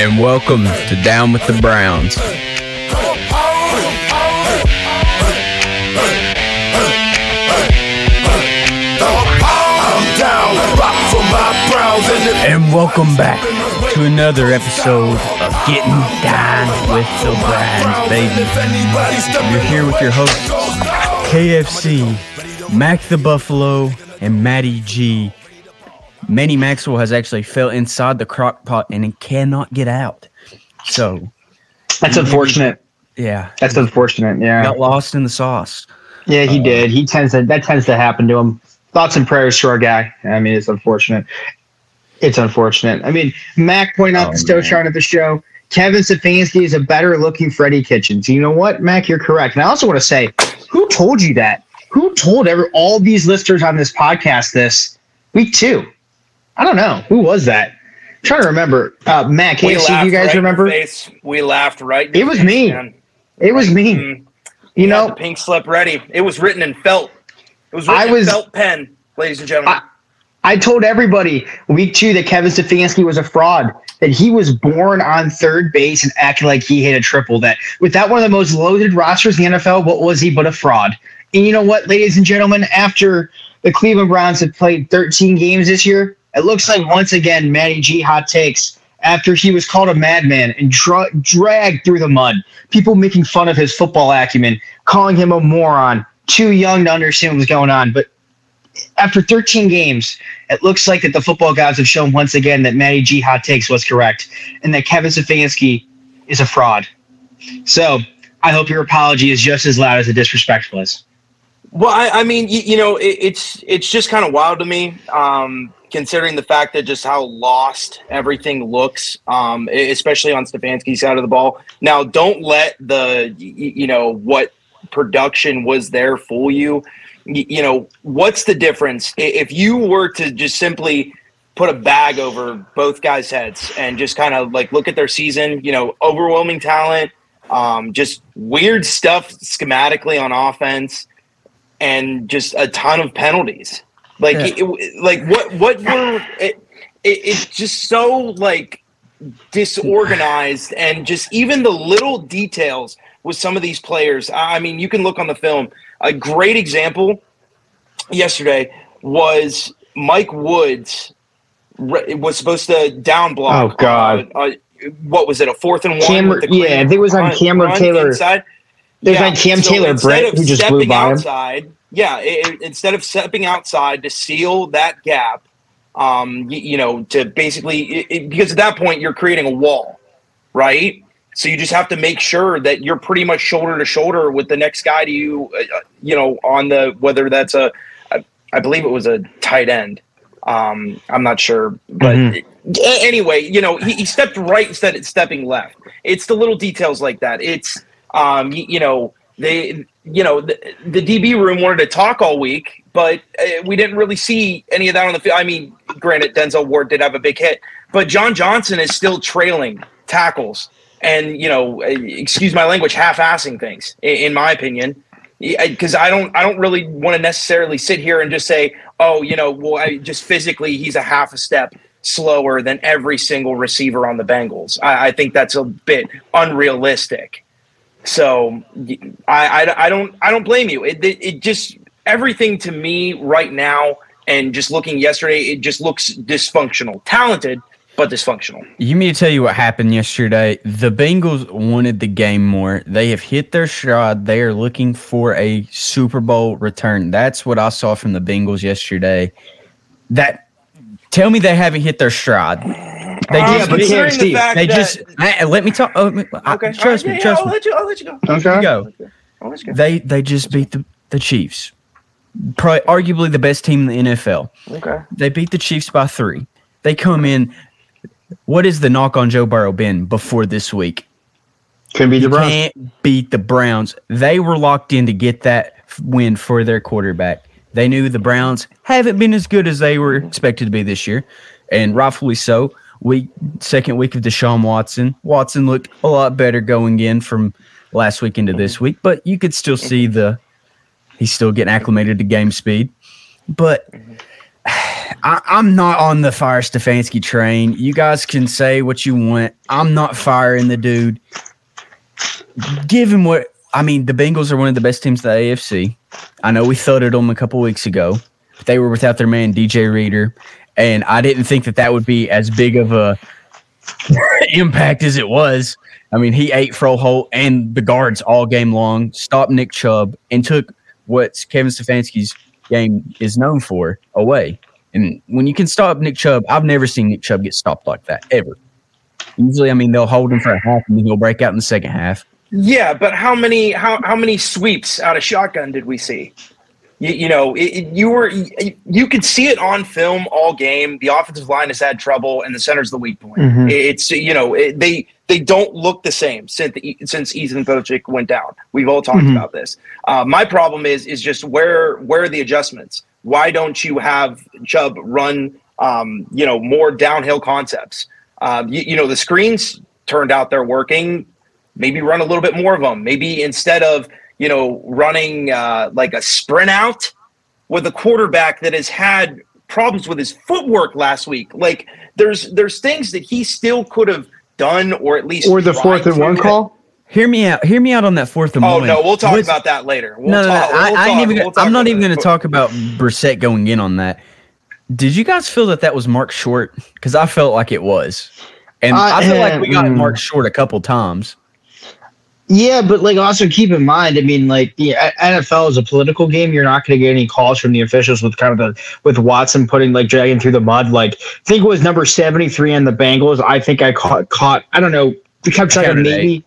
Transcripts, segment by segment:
and welcome to Down with the Browns. And welcome back to another episode of Getting Down with the Browns, baby. You're here with your hosts, KFC, Mac the Buffalo, and Matty G. Manny Maxwell has actually fell inside the crock pot and it cannot get out. So That's unfortunate. yeah, That's unfortunate. Yeah. got lost in the sauce. Yeah, he uh, did. He tends to that tends to happen to him. Thoughts and prayers to our guy. I mean, it's unfortunate. It's unfortunate. I mean, Mac pointed out Oh, the chart of the show. Kevin Stefanski is a better looking Freddie Kitchens. You know what, Mac? You're correct. And I also want to say, who told you that? Who told every, all these listeners on this podcast this week two? I don't know. Who was that? I'm trying to remember. Uh, We do laughed you guys right remember? We laughed right. It was face, me. man. It was me. Mm. You had know, pink slip ready. It was written in felt. It was I written was- in felt pen, ladies and gentlemen. I told everybody week two that Kevin Stefanski was a fraud, that he was born on third base and acting like he hit a triple. That without one of the most loaded rosters in the NFL, what was he but a fraud? And you know what, ladies and gentlemen, after the Cleveland Browns have played 13 games this year, it looks like once again Matty G hot takes after he was called a madman and dra- dragged through the mud. People making fun of his football acumen, calling him a moron, too young to understand what was going on. But after 13 games, it looks like that the football gods have shown once again that Matty G hot takes was correct and that Kevin Stefanski is a fraud. So I hope your apology is just as loud as the disrespectful is. Well, I, I mean, you, you know, it, it's it's just kind of wild to me, um, considering the fact that just how lost everything looks, um, especially on Stefanski's side of the ball. Now, don't let the you know what production was there fool you. You know, what's the difference if you were to just simply put a bag over both guys' heads and just kind of like look at their season? You know, overwhelming talent, um, just weird stuff schematically on offense and just a ton of penalties. Like, Yeah. it, like what what were it, it? It's just so like disorganized, and just even the little details with some of these players. I I mean, you can look on the film. A great example yesterday was Mike Woods re- was supposed to down block. Oh, God. uh, uh, what was it? A fourth and one. Cameron- with the yeah, clean I think it was on run- Cameron run Taylor. Inside. There's like Cam Taylor instead Brett of who just blew by him. outside, yeah, i- i- instead of stepping outside to seal that gap, um, you, you know, to basically it, it- because at that point you're creating a wall, right? So you just have to make sure that you're pretty much shoulder to shoulder with the next guy to you, uh, uh, you know, on the whether that's a, I, I believe it was a tight end. Um, I'm not sure, but Mhm. anyway, you know, he, he stepped right instead of stepping left. It's the little details like that. It's um, you, you know, they, you know, the, the DB room wanted to talk all week, but uh, we didn't really see any of that on the field. I mean, granted, Denzel Ward did have a big hit, but John Johnson is still trailing tackles and you know, uh, excuse my language, half-assing things, in, in my opinion. Because I don't, I don't really want to necessarily sit here and just say, oh, you know, well, I just physically he's a half a step slower than every single receiver on the Bengals. I, I think that's a bit unrealistic. So I, I, I don't I don't blame you. It, it, it just everything to me right now and just looking yesterday, it just looks dysfunctional. Talented, but dysfunctional. You mean to tell you what happened yesterday? The Bengals wanted the game more. They have hit their stride. They are looking for a Super Bowl return. That's what I saw from the Bengals yesterday. That tell me they haven't hit their stride. They Um, just but considering Can't Steve, the fact they that- just I- let me talk. Oh, I- okay. trust all me, yeah, trust yeah, I'll me. let you. I'll let you go. Okay. You go. I'll let you go. They they just beat the, the Chiefs. Probably arguably the best team in the NFL. Okay. They beat the Chiefs by three. They come in. What is the knock on Joe Burrow been before this week? Couldn't be the You Browns. can't beat the Browns. They were locked in to get that win for their quarterback. They knew the Browns haven't been as good as they were expected to be this year, and rightfully so. Week second week of Deshaun Watson. Watson looked a lot better going in from last week into this week, but you could still see the he's still getting acclimated to game speed. But I, I'm not on the fire Stefanski train. You guys can say what you want. I'm not firing the dude. Given what I mean, the Bengals are one of the best teams in the AFC. I know we thudded them a couple weeks ago. But they were without their man DJ Reader, and I didn't think that that would be as big of a impact as it was. I mean, he ate Froholdt and the guards all game long, stopped Nick Chubb, and took what Kevin Stefanski's game is known for away. And when you can stop Nick Chubb, I've never seen Nick Chubb get stopped like that ever. Usually, I mean, they'll hold him for a half and then he'll break out in the second half. Yeah, but how many how how many sweeps out of shotgun did we see? You, you know, it, you were you, could see it on film all game. The offensive line has had trouble, and the center's the weak point. Mhm. It's you know it, they they don't look the same since the, since Ethan Pocic went down. We've all talked Mhm. about this. Uh, my problem is is just where where are the adjustments? Why don't you have Chubb run um, you know more downhill concepts? Um, you, you know the screens turned out they're working. Maybe run a little bit more of them. Maybe instead of you know running uh, like a sprint out with a quarterback that has had problems with his footwork last week. Like there's there's things that he still could have done or at least Or the fourth and to. one call. Hear me out. Hear me out on that fourth and Oh one. no, we'll talk What's- about that later. We'll no, no, no. talk, I, we'll I ain't talk- even. we'll Gonna, talk I'm not even going to talk about Brissett going in on that. Did you guys feel that that was Mark Short? Because I felt like it was, and Uh, I feel like we got mm. Mark Short a couple times. Yeah, but like also keep in mind, I mean, like the NFL is a political game. You're not going to get any calls from the officials with kind of the with Watson putting like dragging through the mud. Like I think it was number seventy three on the Bengals. I think I caught caught. I don't know. We kept track of counted maybe.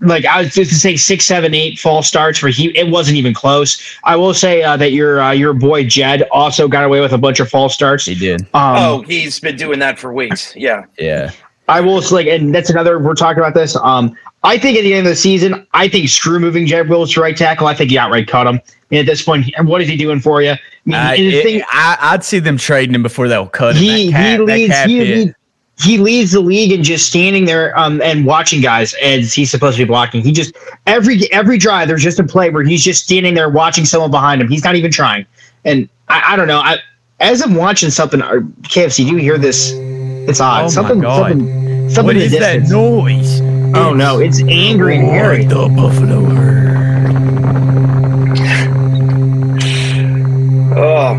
Like I was just to say six, seven, eight false starts for he. It wasn't even close. I will say uh, that your uh, your boy Jed also got away with a bunch of false starts. He did. Um, oh, he's been doing that for weeks. Yeah. Yeah. I will like, and that's another. We're talking about this. Um, I think at the end of the season, I think screw moving Jed Wills to right tackle. I think you outright cut him. And at this point, and what is he doing for you? I mean, and the it- thing- I, I'd see them trading him before they'll cut him. he cap, he leads he, he leads the league in just standing there um, and watching guys as he's supposed to be blocking. He just every every drive there's just a play where he's just standing there watching someone behind him. He's not even trying. And I, I don't know. I as I'm watching something, or KFC, do you hear this? It's odd. Oh my something, God. something, something What in the is that noise? Oh no, it's angry and hairy. The buffalo herd. Oh.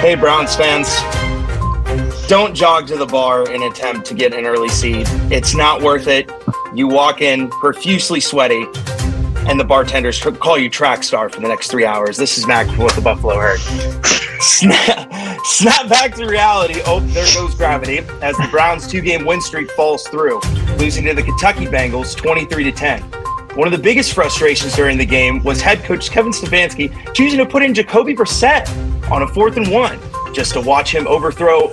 Hey, Browns fans. Don't jog to the bar in attempt to get an early seat. It's not worth it. You walk in profusely sweaty, and the bartenders tr- call you track star for the next three hours. This is Mac with the Buffalo Herd. Snap, snap back to reality. Oh, there goes gravity as the Browns' two-game win streak falls through, losing to the Kentucky Bengals 23 to 10. One of the biggest frustrations during the game was head coach Kevin Stefanski choosing to put in Jacoby Brissett on a fourth and one just to watch him overthrow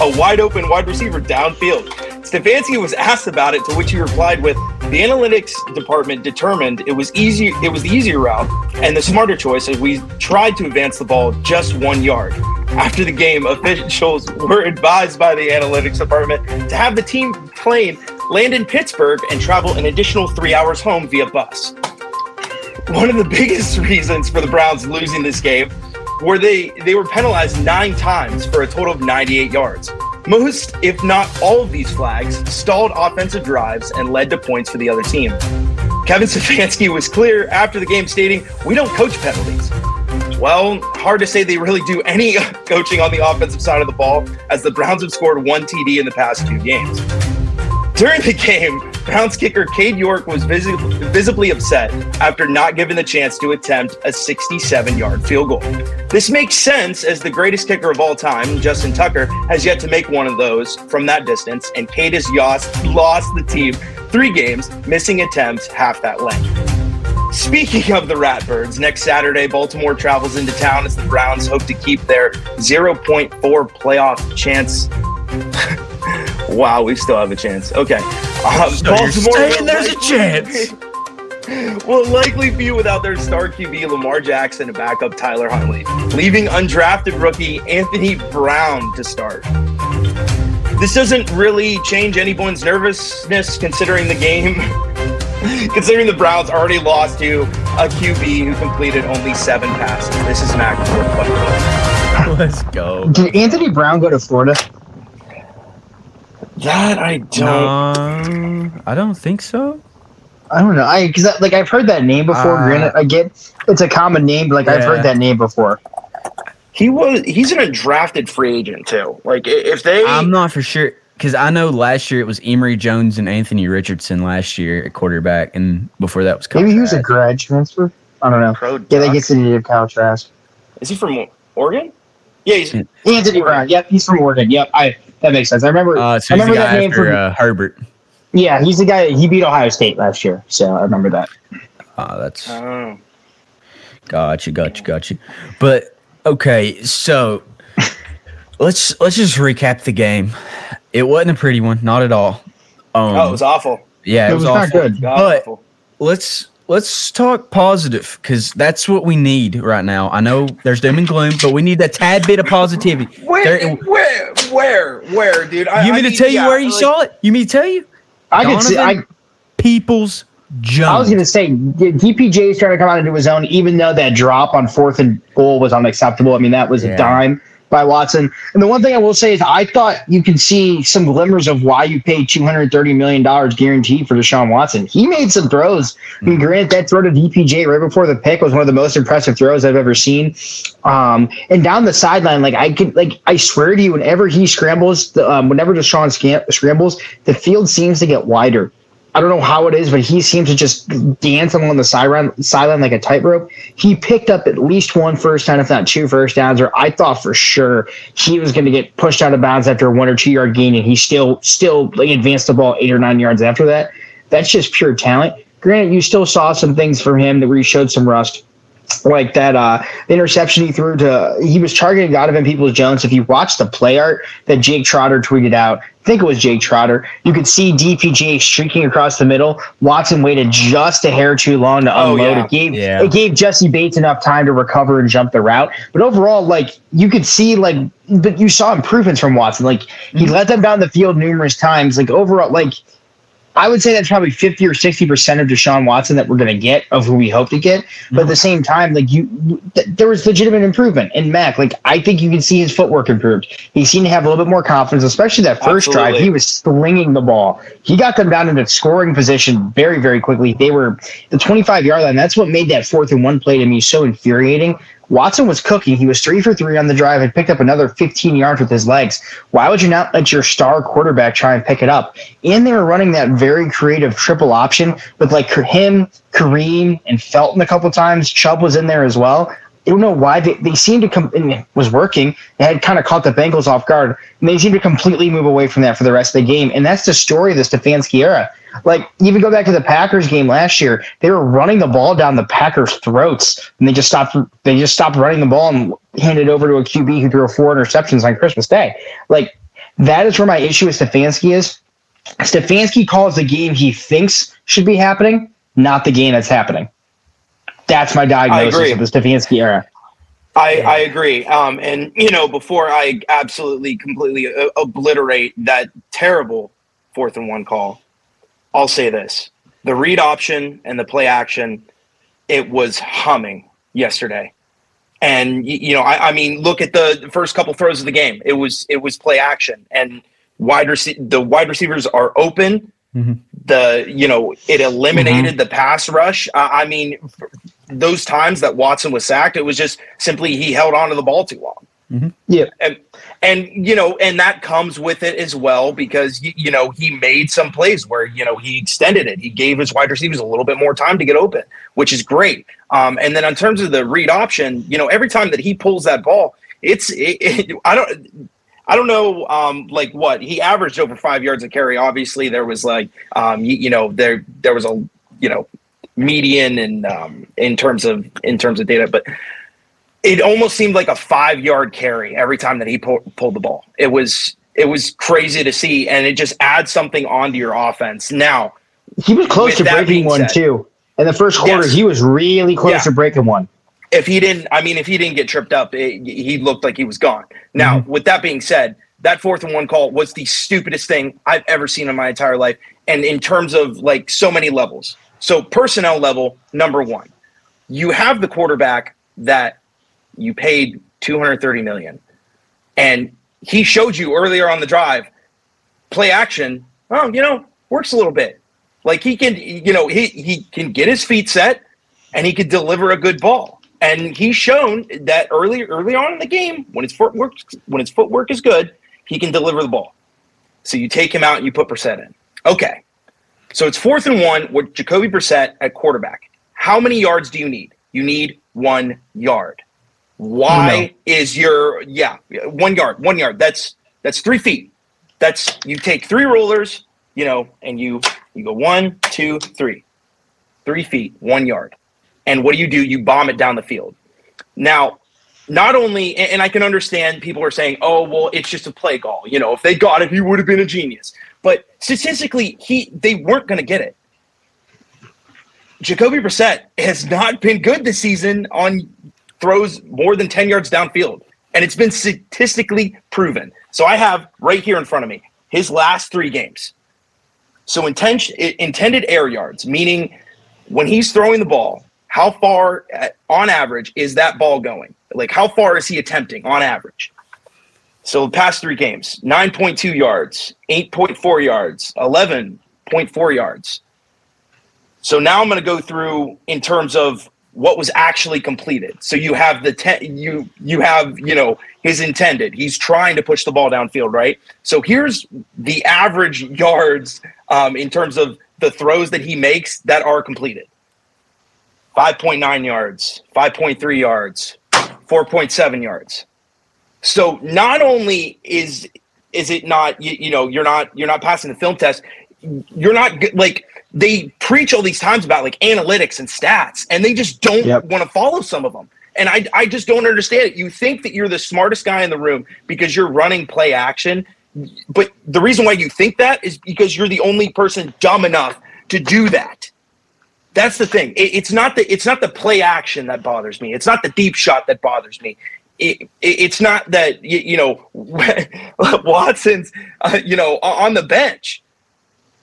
a wide open wide receiver downfield. Stefanski was asked about it, to which he replied with, "The analytics department determined it was easy. It was the easier route and the smarter choice as we tried to advance the ball just one yard." After the game, officials were advised by the analytics department to have the team plane land in Pittsburgh and travel an additional three hours home via bus. One of the biggest reasons for the Browns losing this game were they they were penalized nine times for a total of 98 yards. Most, if not all of these flags, stalled offensive drives and led to points for the other team. Kevin Stefanski was clear after the game stating, We don't coach penalties. Well, hard to say they really do any coaching on the offensive side of the ball, as the Browns have scored one TD in the past two games. During the game, Browns kicker Cade York was visi- visibly upset after not given the chance to attempt a 67 yard field goal. This makes sense as the greatest kicker of all time, Justin Tucker, has yet to make one of those from that distance, and Cade has lost the team three games, missing attempts half that length. Speaking of the Ratbirds, next Saturday, Baltimore travels into town as the Browns hope to keep their 0.4 playoff chance. wow, we still have a chance. Okay. Um, So you're saying there's a chance? will likely be without their star QB Lamar Jackson and backup Tyler Huntley, leaving undrafted rookie Anthony Brown to start. This doesn't really change anyone's nervousness considering the game. considering the Browns already lost to a QB who completed only seven passes. This is Mac. with Let's go. Did Anthony Brown go to Florida? That I don't. No, I don't think so. I don't know. I because like I've heard that name before. Uh, Granted, I get it's a common name, but like I've heard that name before. He was. He's an undrafted free agent too. Like if they. I'm not for sure because I know last year it was Emory Jones and Anthony Richardson last year at quarterback, and before that was Maybe he was a grad transfer. I don't know. Pro Yeah, they get to native Kyle Trask. Is he from Oregon? Yeah, he's. Anthony Brown. Yep, he's from Oregon. Yep, I that makes sense. I remember. Uh, so I remember that name after from. uh, Herbert. yeah, he's the guy. He beat Ohio State last year, so I remember that. Ah, that's Oh. gotcha, gotcha, gotcha. But okay, so let's let's just recap the game. It wasn't a pretty one, not at all. Um, oh, it was awful. yeah, it, it was, was not good. But- awful. let's let's talk positive because that's what we need right now. I know there's doom and gloom, but we need that tad bit of positivity. Where, There- where, where, where, dude? I, you I mean to mean, tell you yeah, where you like- saw it? You mean to tell you? I could see. I, Donovan Peoples Jones. I was going to say DPJ is trying to come out into his own, even though that drop on fourth and goal was unacceptable. I mean, that was Yeah. a dime by Watson. And the one thing I will say is, I thought you could see some glimmers of why you paid two hundred thirty million dollars guaranteed for Deshaun Watson. He made some throws. I mean, granted, that throw to DPJ right before the pick was one of the most impressive throws I've ever seen. Um, and down the sideline, like I could, like I swear to you, whenever he scrambles, the, um, whenever Deshaun scam- scrambles, the field seems to get wider. I don't know how it is, but he seems to just dance along the sideline, sideline like a tightrope. He picked up at least one first down, if not two first downs, or I thought for sure he was going to get pushed out of bounds after a one or two yard gain, and he still still like advanced the ball eight or nine yards after that. That's just pure talent. Granted, you still saw some things from him that where he showed some rust like that uh interception he threw to he was targeting Donovan Peoples Jones. If you watch the play art that Jake Trotter tweeted out, I think it was Jake Trotter, you could see DPJ streaking across the middle. Watson waited just a hair too long to Oh, unload. yeah. It gave Yeah. it gave Jessie Bates enough time to recover and jump the route. But overall, like you could see like but you saw improvements from Watson. Like he Mm-hmm. let them down the field numerous times. Like overall, like I would say that's probably 50 or 60% of Deshaun Watson that we're going to get of who we hope to get. But at the mhm. same time, like you, th- there was legitimate improvement in Mac. Like I think you can see his footwork improved. He seemed to have a little bit more confidence, especially that first drive. He was slinging the ball. He got them down into scoring position very, very quickly. They were the 25 yard line. That's what made that fourth and one play to me so infuriating. Watson was cooking. He was three for three on the drive and picked up another 15 yards with his legs. Why would you not let your star quarterback try and pick it up? And they were running that very creative triple option with like him, Kareem, and Felton a couple times. Chubb was in there as well. I don't know why they, they seemed to come and was working. They had kind of caught the Bengals off guard, and they seemed to completely move away from that for the rest of the game. And that's the story of the Stefanski era. Like even go back to the Packers game last year, they were running the ball down the Packers' throats, and they just stopped. They just stopped running the ball and handed over to a QB who threw four interceptions on Christmas Day. Like that is where my issue with Stefanski is. Stefanski calls the game he thinks should be happening, not the game that's happening. That's my diagnosis of the Stefanski era. I, I agree. Um, and you know, before I absolutely completely uh, obliterate that terrible fourth and one call, I'll say this: the read option and the play action, it was humming yesterday. And you know, I, I mean, look at the first couple throws of the game. It was it was play action, and wide rece- the wide receivers are open. Mhm. The you know it eliminated the pass rush. I, I mean, f- those times that Watson was sacked, it was just simply he held on to the ball too long. Yeah. And and you know, and that comes with it as well because you, you know he made some plays where you know he extended it. He gave his wide receivers a little bit more time to get open, which is great. Um, and then in terms of the read option, you know, every time that he pulls that ball, it's it, it, I don't. I don't know, um, like what he averaged over five yards a carry. Obviously, there was like, um, you, you know, there there was a, you know, median and um, in terms of in terms of data, but it almost seemed like a five yard carry every time that he pull, pulled the ball. It was it was crazy to see, and it just adds something onto your offense. Now, He was close to breaking one said- too. In the first quarter, Yes. he was really close Yeah. to breaking one. if he didn't, I mean, if he didn't get tripped up, it, he looked like he was gone. Now, with that being said, that fourth and one call was the stupidest thing I've ever seen in my entire life, and in terms of like so many levels. So personnel level, number one, you have the quarterback that you paid 230 million. And he showed you earlier on the drive, play action. Oh, you know, works a little bit. Like he can, you know, he he can get his feet set and he can deliver a good ball. And he's shown that early early on in the game, when his footwork when his footwork is good, he can deliver the ball. So you take him out and you put Brissett in. Okay. So it's fourth and one with Jacoby Brissett at quarterback. How many yards do you need? You need one yard. Why no. is your yeah one yard one yard? That's that's three feet. That's you take three rollers, you know, and you you go one two three, three feet one yard, and what do you do? You bomb it down the field. Now, not only and I can understand people are saying, oh well, it's just a play call. You know, if they got it, he would have been a genius. Statistically, he they weren't going to get it. Jacoby Brissett has not been good this season on throws more than 10 yards downfield. And it's been statistically proven. So I have right here in front of me his last three games. So intention, intended air yards, meaning when he's throwing the ball, how far uh, on average is that ball going? Like how far is he attempting on average? So the past three games, 9.2 yards, 8.4 yards, 11.4 yards. So now I'm going to go through in terms of what was actually completed. So you have the te- you you have you know his intended. He's trying to push the ball downfield, right? So here's the average yards um, in terms of the throws that he makes that are completed. 5.9 yards, 5.3 yards, 4.7 yards. So not only is is it not you, you know you're not you're not passing the film test, you're not like they preach all these times about like analytics and stats, and they just don't yep. want to follow some of them. And I, I just don't understand it. You think that you're the smartest guy in the room because you're running play action, but the reason why you think that is because you're the only person dumb enough to do that. That's the thing. It, it's not the it's not the play action that bothers me. It's not the deep shot that bothers me. It, it, it's not that you, you know Watson's uh, you know on the bench.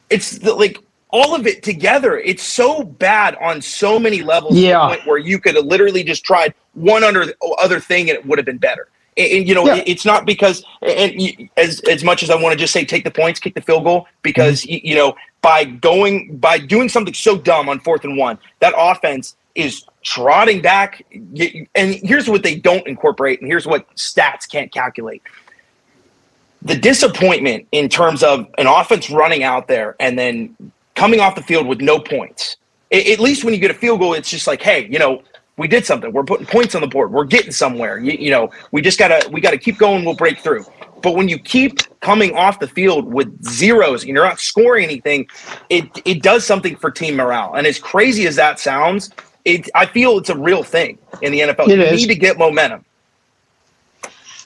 It's the, like all of it together, it's so bad on so many levels. Yeah, where you could have literally just tried one other other thing and it would have been better. And, and you know, yeah. it's not because and as as much as I want to just say take the points, kick the field goal, because mm-hmm. you know by going by doing something so dumb on fourth and one, that offense is trotting back. And here's what they don't incorporate, and here's what stats can't calculate the disappointment in terms of an offense running out there and then coming off the field with no points. At least when you get a field goal, it's just like, hey, you know, we did something. We're putting points on the board. We're getting somewhere. You, you know, we just gotta we gotta keep going. We'll break through. But when you keep coming off the field with zeros and you're not scoring anything, it it does something for team morale. And as crazy as that sounds, it I feel it's a real thing in the NFL. It you is. need to get momentum.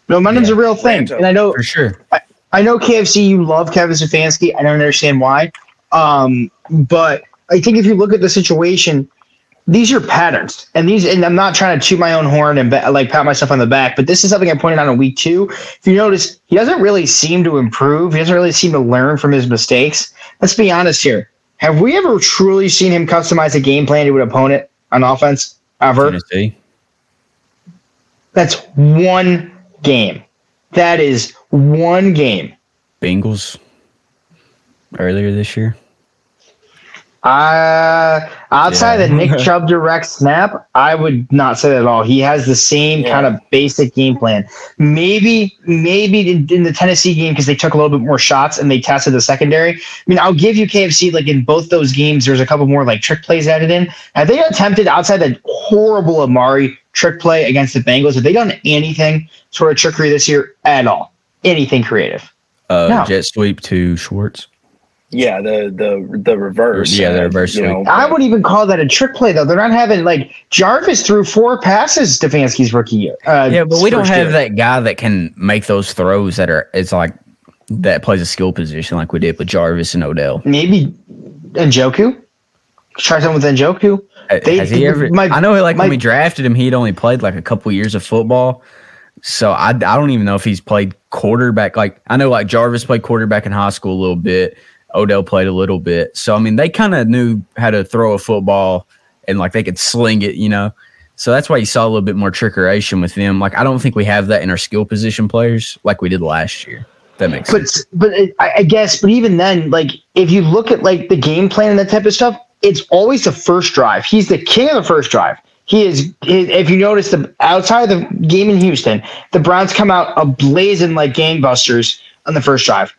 Momentum's yeah. a real thing, and I know for sure. I, I know KFC. You love Kevin Stefanski. I don't understand why. Um, but I think if you look at the situation, these are patterns, and these, and I'm not trying to chew my own horn and like pat myself on the back, but this is something I pointed out in week two. If you notice, he doesn't really seem to improve. He doesn't really seem to learn from his mistakes. Let's be honest here. Have we ever truly seen him customize a game plan to an opponent on offense ever? Tennessee. That's one game. That is one game. Bengals earlier this year. Uh, outside yeah. the Nick Chubb direct snap, I would not say that at all. He has the same yeah. kind of basic game plan. Maybe, maybe in, in the Tennessee game because they took a little bit more shots and they tested the secondary. I mean, I'll give you KFC like in both those games. There's a couple more like trick plays added in. Have they attempted outside that horrible Amari trick play against the Bengals? Have they done anything sort of trickery this year at all? Anything creative? Uh, no. Jet sweep to Schwartz. Yeah, the the the reverse. Yeah, the reverse. You know, I would even call that a trick play though. They're not having like Jarvis threw four passes Stefanski's rookie year. Uh, yeah, but we don't have year. that guy that can make those throws that are. It's like that plays a skill position like we did with Jarvis and Odell. Maybe Njoku. Try something with Njoku. They, Has he ever? My, I know, like my, when we drafted him, he'd only played like a couple years of football. So I, I don't even know if he's played quarterback. Like I know like Jarvis played quarterback in high school a little bit. Odell played a little bit. So I mean, they kind of knew how to throw a football and like they could sling it, you know. So that's why you saw a little bit more trickeration with them. Like I don't think we have that in our skill position players like we did last year. That makes but sense. but uh, I, I guess but even then like if you look at like the game plan and that type of stuff it's always the first drive he's the king of the first drive he is if you notice the outside of the game in houston the browns come out ablazing like gangbusters on the first drive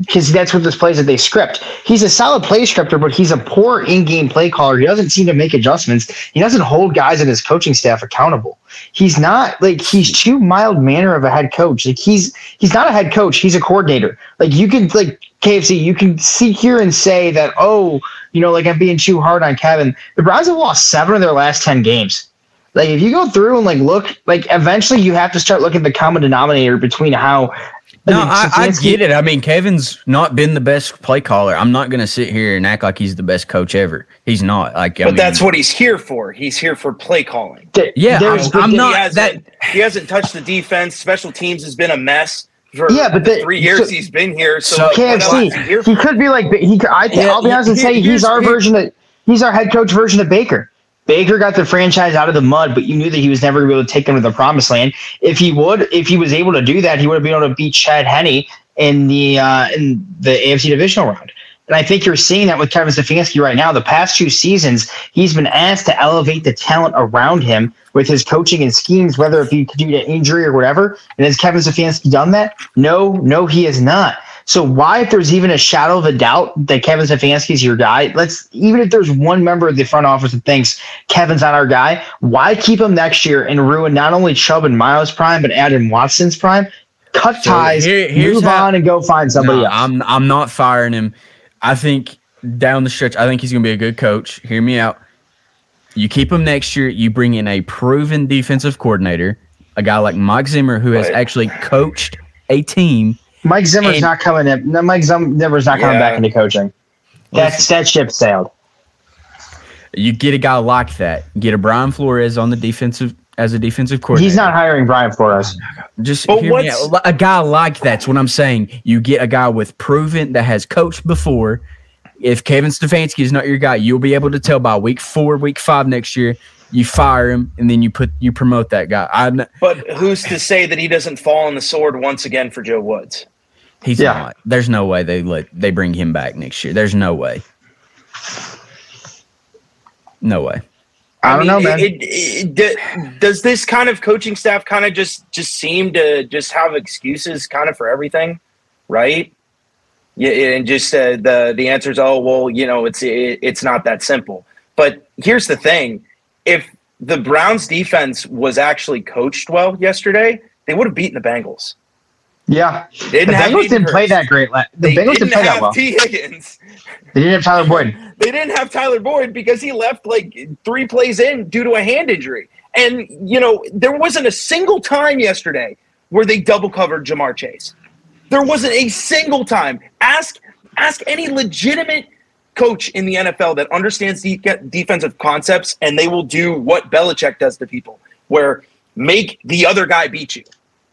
because that's what this plays that they script. He's a solid play scripter, but he's a poor in-game play caller. He doesn't seem to make adjustments. He doesn't hold guys and his coaching staff accountable. He's not like he's too mild manner of a head coach. Like he's he's not a head coach. He's a coordinator. Like you can like KFC, you can see here and say that oh, you know, like I'm being too hard on Kevin. The Browns have lost seven of their last ten games. Like if you go through and like look, like eventually you have to start looking at the common denominator between how no, I, I, get it. I mean, Kevin's not been the best play caller. I'm not going to sit here and act like he's the best coach ever. He's not. Like, I but mean, that's what he's here for. He's here for play calling. Yeah, I, am not. He hasn't, that he hasn't touched the defense. Special teams has been a mess. For yeah, but the, three years so, he's been here. So, so KFC, he, he, could be like he. I think yeah, I'll be honest and say he's our version of he's our head coach version of Baker. Baker got the franchise out of the mud, but you knew that he was never able to take them to the promised land. If he would, if he was able to do that, he would have been able to beat Chad Henne in the uh, in the AFC divisional round. And I think you're seeing that with Kevin Stefanski right now. The past two seasons, he's been asked to elevate the talent around him with his coaching and schemes, whether it be due to injury or whatever. And has Kevin Stefanski done that? No, no, he has not. So why, if there's even a shadow of a doubt that Kevin Stefanski is your guy, let's even if there's one member of the front office that thinks Kevin's not our guy, why keep him next year and ruin not only Chubb and Myles' prime, but Adam Watson's prime? cut so ties, here, move how, on, and go find somebody no, else. I'm I'm not firing him. I think down the stretch, I think he's going to be a good coach. Hear me out. You keep him next year. You bring in a proven defensive coordinator, a guy like Mike Zimmer, who has actually coached a team. Mike Zimmer's and, not coming in. No, Mike Zimmer's not coming yeah. back into coaching. That's that ship sailed. You get a guy like that. Get a Brian Flores on the defensive as a defensive coordinator. He's not hiring Brian Flores. Just but hear me out. a guy like that's what I'm saying. You get a guy with proven that has coached before. If Kevin Stefanski is not your guy, you'll be able to tell by week four, week five next year. You fire him, and then you put you promote that guy. I'm, but who's to say that he doesn't fall on the sword once again for Joe Woods? He's yeah. not. There's no way they let they bring him back next year. There's no way. No way. I, don't mean, know, man. It, it, it, does this kind of coaching staff kind of just just seem to just have excuses kind of for everything, right? Yeah, and just uh, the the answer is, oh well, you know, it's it's not that simple. But here's the thing: if the Browns defense was actually coached well yesterday, they would have beaten the Bengals. Yeah, they didn't the Bengals didn't play that great. The they Bengals didn't, didn't play that well. Tee Higgins. They didn't have Tyler Boyd. they didn't have Tyler Boyd because he left like three plays in due to a hand injury. And you know there wasn't a single time yesterday where they double covered Ja'Marr Chase. There wasn't a single time. Ask ask any legitimate coach in the NFL that understands de- defensive concepts, and they will do what Belichick does to people, where make the other guy beat you.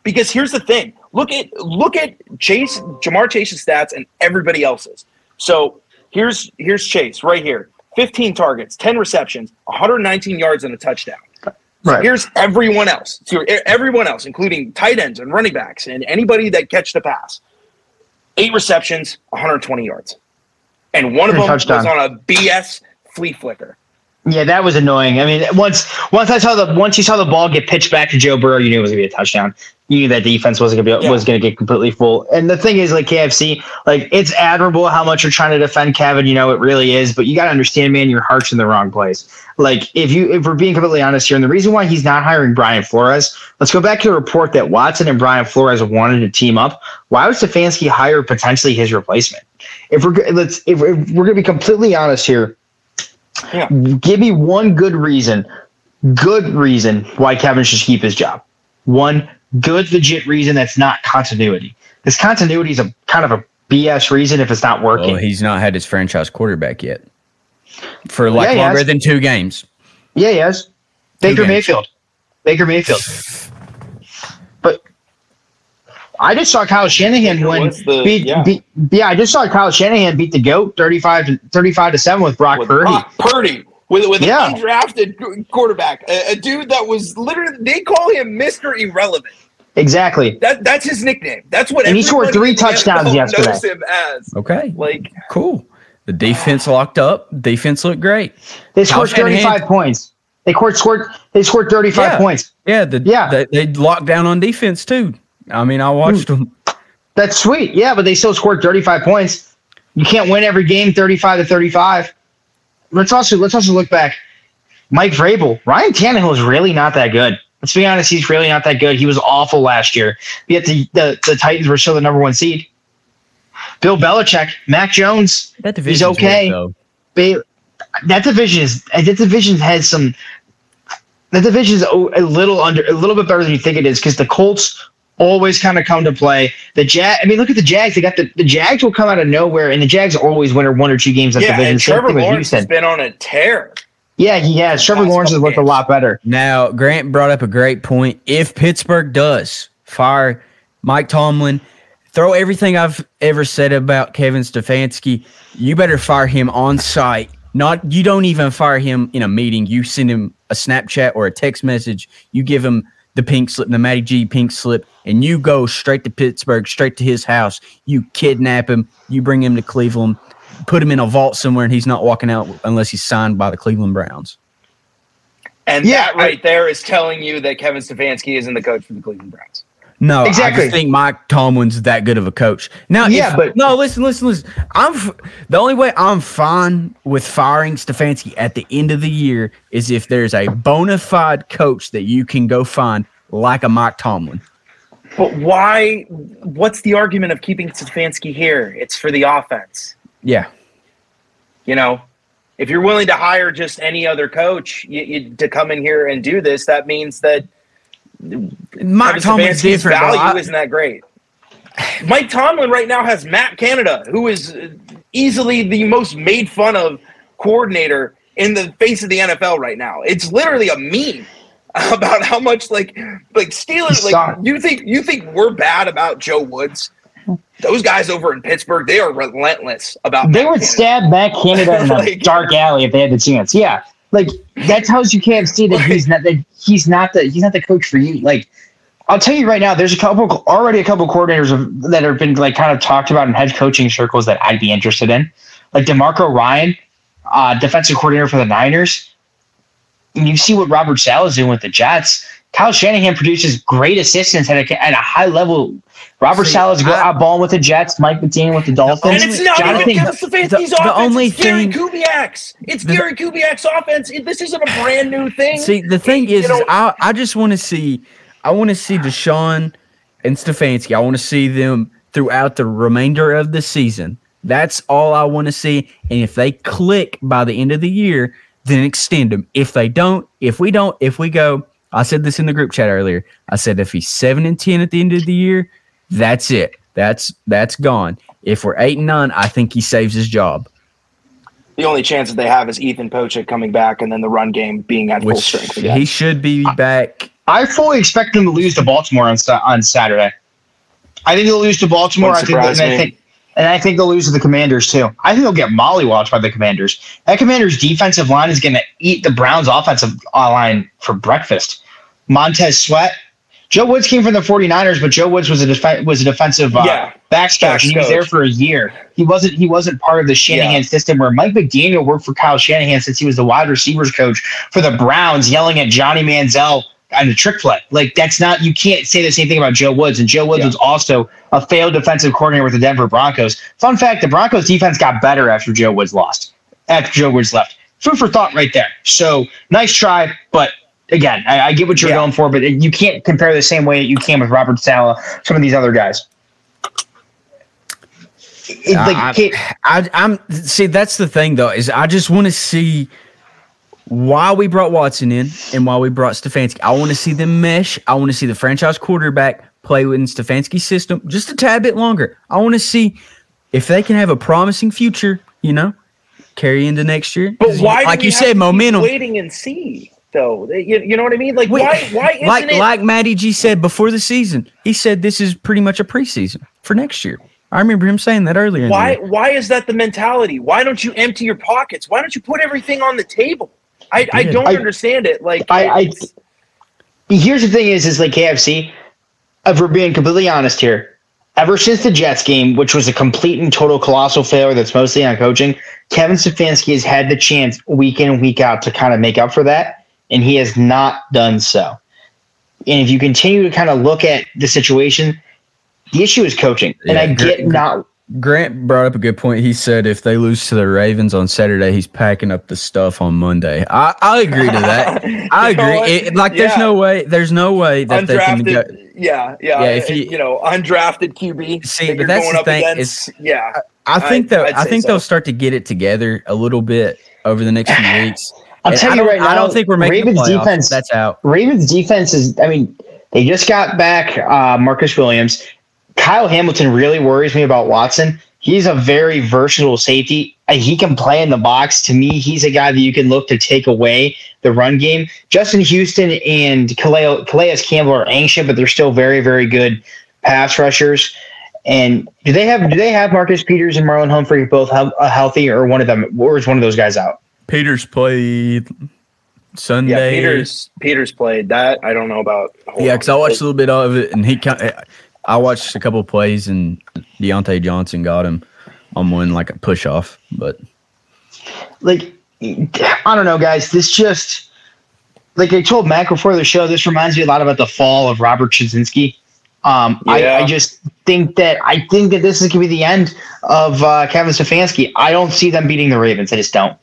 Because here's the thing: look at look at Chase, Ja'Marr Chase's stats, and everybody else's. So here's here's Chase right here: 15 targets, 10 receptions, 119 yards, and a touchdown. So right. here's everyone else. So everyone else, including tight ends and running backs and anybody that catch the pass. Eight receptions, 120 yards, and one of them touchdown. was on a BS flea flicker. Yeah, that was annoying. I mean, once once I saw the once you saw the ball get pitched back to Joe Burrow, you knew it was gonna be a touchdown. You knew that defense wasn't gonna be yeah. was gonna get completely full. And the thing is, like KFC, like it's admirable how much you're trying to defend Kevin. You know, it really is. But you gotta understand, man, your heart's in the wrong place. Like if you if we're being completely honest here, and the reason why he's not hiring Brian Flores, let's go back to the report that Watson and Brian Flores wanted to team up. Why would Stefanski hire potentially his replacement? If we're let's if we're, if we're gonna be completely honest here yeah. Give me one good reason, good reason why Kevin should keep his job. One good, legit reason that's not continuity. This continuity is a kind of a BS reason if it's not working. Well, he's not had his franchise quarterback yet for like yeah, longer than two games. Yeah, he has. Baker. Mayfield. Baker Mayfield. But I just saw Kyle Shanahan win. The, beat, yeah. Beat, yeah, I just saw Kyle Shanahan beat the goat 35 to 35 to 7 with Brock with Purdy. Brock Purdy. with with Yeah. an undrafted quarterback, a, a dude that was literally they call him Mister Irrelevant. Exactly. That that's his nickname. That's what. And he scored three in the touchdowns NFL yesterday. Knows him as Okay. like Cool. The defense locked up. Defense looked great. They Kyle scored 35 Shanahan- points. They scored scored they scored 35 Yeah. points. Yeah, the, Yeah. They, they locked down on defense too. I mean, I watched hmm. them. That's sweet. Yeah, but they still scored 35 points. You can't win every game 35 to 35. Let's also let's also look back. Mike Vrabel, Ryan Tannehill is really not that good. Let's be honest, he's really not that good. He was awful last year. Yet the, the, the Titans were still the number one seed. Bill Belichick, Mac Jones, That He's okay. Ba- that division is that division has some. That division is a a little under, a little bit better than you think it is because the Colts always kind of come to play. The Jag, I mean, look at the Jags. They got the the Jags will come out of nowhere, and the Jags always win one or two games. That yeah, division. and Same Trevor thing with Lawrence has been on a tear. Yeah, he has. Trevor Last Lawrence has looked a lot better. Now, Grant brought up a great point. If Pittsburgh does fire Mike Tomlin, throw everything I've ever said about Kevin Stefanski, you better fire him on site. Not you don't even fire him in a meeting. You send him a Snapchat or a text message. You give him the pink slip, the Matty G pink slip, and you go straight to Pittsburgh, straight to his house. You kidnap him. You bring him to Cleveland, put him in a vault somewhere, and he's not walking out unless he's signed by the Cleveland Browns. And Yeah, that right there is telling you that Kevin Stefanski isn't the coach for the Cleveland Browns. No, I Exactly. just think Mike Tomlin's that good of a coach. Now, Yeah, if- but- no, listen, listen, listen. I'm f- the only way I'm fine with firing Stefanski at the end of the year is if there's a bona fide coach that you can go find, like a Mike Tomlin. But why? What's the argument of keeping Stefanski here? It's for the offense. Yeah, You know, if you're willing to hire just any other coach you, you, to come in here and do this, that means that Mike Tomlin's different. value I- isn't that great. Mike Tomlin right now has Matt Canada, who is uh, easily the most made fun of coordinator in the face of the NFL right now. It's literally a meme about how much like like Steelers like you think you think we're bad about Joe Woods. Those guys over in Pittsburgh, they are relentless about They Matt would Canada. stab Matt Canada in a Like- dark alley if they had the chance. Yeah, like that tells you can't see that he's not that he's not the he's not the coach for you. Like I'll tell you right now, there's a couple already a couple coordinators of, that have been like kind of talked about in head coaching circles that I'd be interested in, like Demarco Ryan, uh, defensive coordinator for the Niners. And you see what Robert Saleh is doing with the Jets. Kyle Shanahan produces great assistants at a, at a high level. Robert See, Sal is go I- out balling with the Jets. Mike McDaniel with the Dolphins. And it's not Jonathan- even Kevin Stefanski's the- offense. the only it's Gary thing- Kubiak's. It's the- Gary Kubiak's offense. This isn't a brand new thing. See, the thing You is, is I, I just want to see, I want to see Deshaun and Stefanski. I want to see them throughout the remainder of the season. That's all I want to see. And if they click by the end of the year, then extend them. If they don't, if we don't, if we go, I said this in the group chat earlier. I said if he's seven and ten at the end of the year, that's it. That's that's gone. If we're eight and nine, I think he saves his job. the only chance that they have is Ethan Pocic coming back and then the run game being at full strength again. he should be back. I fully expect them to lose to Baltimore on on Saturday. I think they'll lose to Baltimore. I think, and I think, and I think they'll lose to the Commanders too. I think they'll get mollywatched by the Commanders. That Commanders defensive line is going to eat the Browns offensive uh, line for breakfast. Montez Sweat. Joe Woods came from the 49ers, but Joe Woods was a def- was a defensive uh, Yeah. backs coach, and he was there for a year. He wasn't he wasn't part of the Shanahan Yeah. system where Mike McDaniel worked for Kyle Shanahan since he was the wide receivers coach for the Browns, yelling at Johnny Manziel on the trick play. Like that's not you can't say the same thing about Joe Woods. And Joe Woods Yeah. was also a failed defensive coordinator with the Denver Broncos. Fun fact: the Broncos defense got better after Joe Woods lost. After Joe Woods left, food for thought right there. So nice try, but. Again, I, I get what you're Yeah. going for, but you can't compare the same way that you can with Robert Saleh, some of these other guys. It's like, I, can't- I, I'm see. That's the thing, though, is I just want to see why we brought Watson in and why we brought Stefanski. I want to see them mesh. I want to see the franchise quarterback play within Stefanski's system just a tad bit longer. I want to see if they can have a promising future. You know, carry into next year. But why? do like we you said, momentum. Waiting and see, though. You, you know what I mean? Like Wait, why? Why isn't like it? like Matty G said before the season, he said this is pretty much a preseason for next year. I remember him saying that earlier. why? Why is that the mentality? Why don't you empty your pockets? Why don't you put everything on the table? I, I don't I- understand it. Like I, I here's the thing is is like KFC. If we're being completely honest here, ever since the Jets game, which was a complete and total colossal failure that's mostly on coaching, Kevin Stefanski has had the chance week in week out to kind of make up for that, and he has not done so. And if you continue to kind of look at the situation, the issue is coaching. And Yeah, I get not Grant brought up a good point. He said if they lose to the Ravens on Saturday, he's packing up the stuff on Monday. I, I agree to that. I agree. It- like, there's Yeah. no way. There's no way that they can go. undrafted. yeah, yeah, Yeah, if you- you, know, undrafted QB. See, that but that's going the thing, against. Yeah, I think I'd- that I think so. they'll start to get it together a little bit over the next few weeks. I'll And tell you right now. I don't think we're making Ravens defense. That's out. Ravens defense is. I mean, they just got back uh, Marcus Williams. Kyle Hamilton really worries me about Watson. He's a very versatile safety. Uh, He can play in the box. To me, he's a guy that you can look to take away the run game. Justin Houston and Calais, Calais Campbell are ancient, but they're still very, very good pass rushers. And do they have do they have Marcus Peters and Marlon Humphrey both he- uh, healthy, or one of them, or is one of those guys out? Peters played Sunday. yeah. Peters Peters played that. I don't know about. Yeah, because I watched a little bit of it, and he. I watched a couple of plays, and Diontae Johnson got him on one like a push off. But like I don't know, guys. This just like I told Mac before the show. This reminds me a lot about the fall of Robert Chudzinski. Um, I, Yeah. I just think that I think that this is going to be the end of uh, Kevin Stefanski. I don't see them beating the Ravens. I just don't.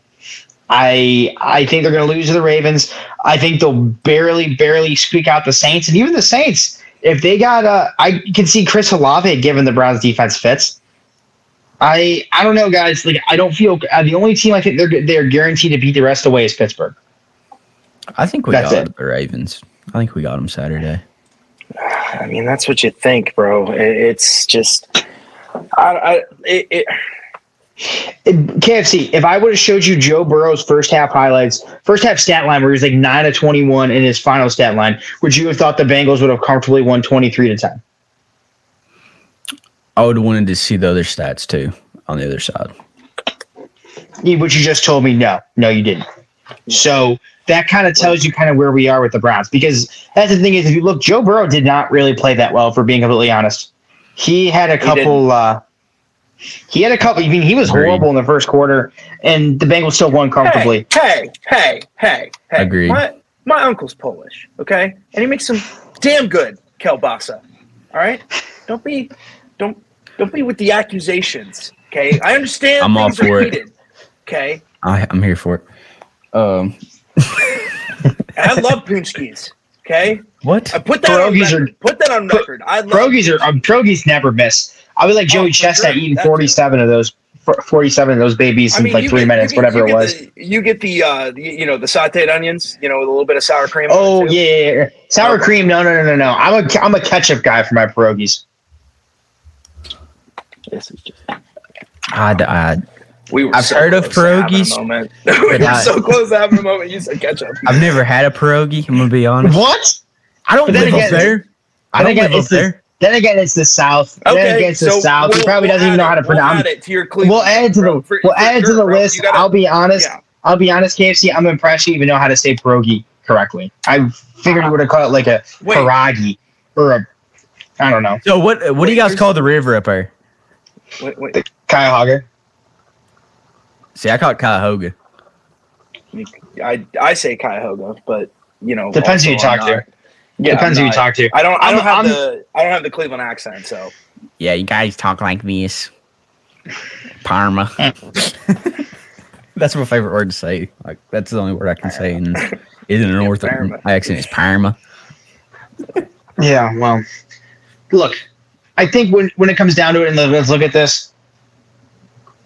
I I think they're going to lose to the Ravens. I think they'll barely barely squeak out the Saints, and even the Saints. If they got, uh, I can see Chris Olave giving the Browns defense fits. I I don't know, guys. Like I don't feel uh, the only team I think they're they're guaranteed to beat the rest of the way is Pittsburgh. I think we That's got it. the Ravens. I think we got them Saturday. I mean, that's what you think, bro. It, it's just. I, I it, it, KFC. If I would have showed you Joe Burrow's first half highlights, first half stat line where he was like nine to twenty one in his final stat line, would you have thought the Bengals would have comfortably won twenty three to ten? I would have wanted to see the other stats too on the other side. Yeah, Which you just told me no, no, you didn't. So that kind of tells you kind of where we are with the Browns because that's the thing is if you look, Joe Burrow did not really play that well for being completely honest. He had a couple. uh He had a couple. I mean, he was Agreed. horrible in the first quarter, and the Bengals still won comfortably. Hey, hey, hey, hey. Agreed. My, my uncle's Polish, okay? And he makes some damn good kielbasa. All right? Don't be don't don't be with the accusations. Okay? I understand I'm all things are for it. heated. Okay? I, I'm here for it. Um, I love Punskis. Okay? what? I put that on Pierogies record. put that on record. I love Pierogies are um, pierogies never miss. I'll be like Joey Oh, Chestnut sure. eating forty seven of those, forty seven of those babies in like three get- minutes, get- whatever it was. the- you get the uh the, you know the sautéed onions, you know, with a little bit of sour cream. Oh it, yeah, yeah, yeah. sour Okay. cream. No, no, no, no, no. I'm a I'm a ketchup guy for my pierogies. This is just I, I, We were I've so heard of close to pierogies, moment. we were so close to having a moment. You said ketchup. I've never had a pierogi. I'm gonna be honest. What? I don't But then live again- up there. I don't again, live up it's the- there. Then again, it's the South. then again, it's the South. he we'll- probably we'll doesn't even know add how to it- we'll pronounce. it to your Cleveland. We'll add it to bro. the For- we'll for add it to the bro. list. Gotta- I'll be honest. yeah. I'll be honest, KFC. I'm impressed you even know how to say pierogi correctly. I figured you would have called it like a Wait. pierogi or a I don't know So what? What do you guys call the river up there? Wait, wait. Cuyahoga. See, I call it Cuyahoga. I I say Cuyahoga, but you know Depends who you talk I'm to. Not- Yeah, Depends who you talk to. I don't. I I'm- don't have I'm- the. I don't have the Cleveland accent, so Yeah, you guys talk like this. Parma. that's my favorite word to say. Like that's the only word I can say in in a northern Parma. accent is Parma. Yeah, well, look, I think when when it comes down to it, and let's look at this.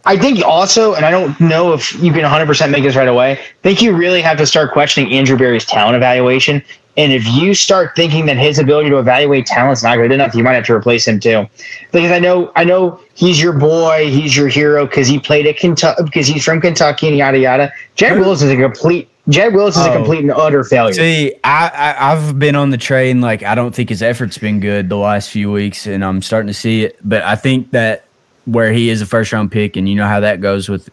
I think also, and I don't know if you can 100% make this right away. I think you really have to start questioning Andrew Berry's talent evaluation. And if you start thinking that his ability to evaluate talent is not good enough, you might have to replace him too. Because I know, I know he's your boy, he's your hero because he played at Kentucky, because he's from Kentucky and yada yada. Jed Wills is a complete. Jed Wills is a Oh. complete and utter failure. See, I, I I've been on the train. Like I don't think his effort's been good the last few weeks, and I'm starting to see it. But I think that where he is a first round pick, and you know how that goes with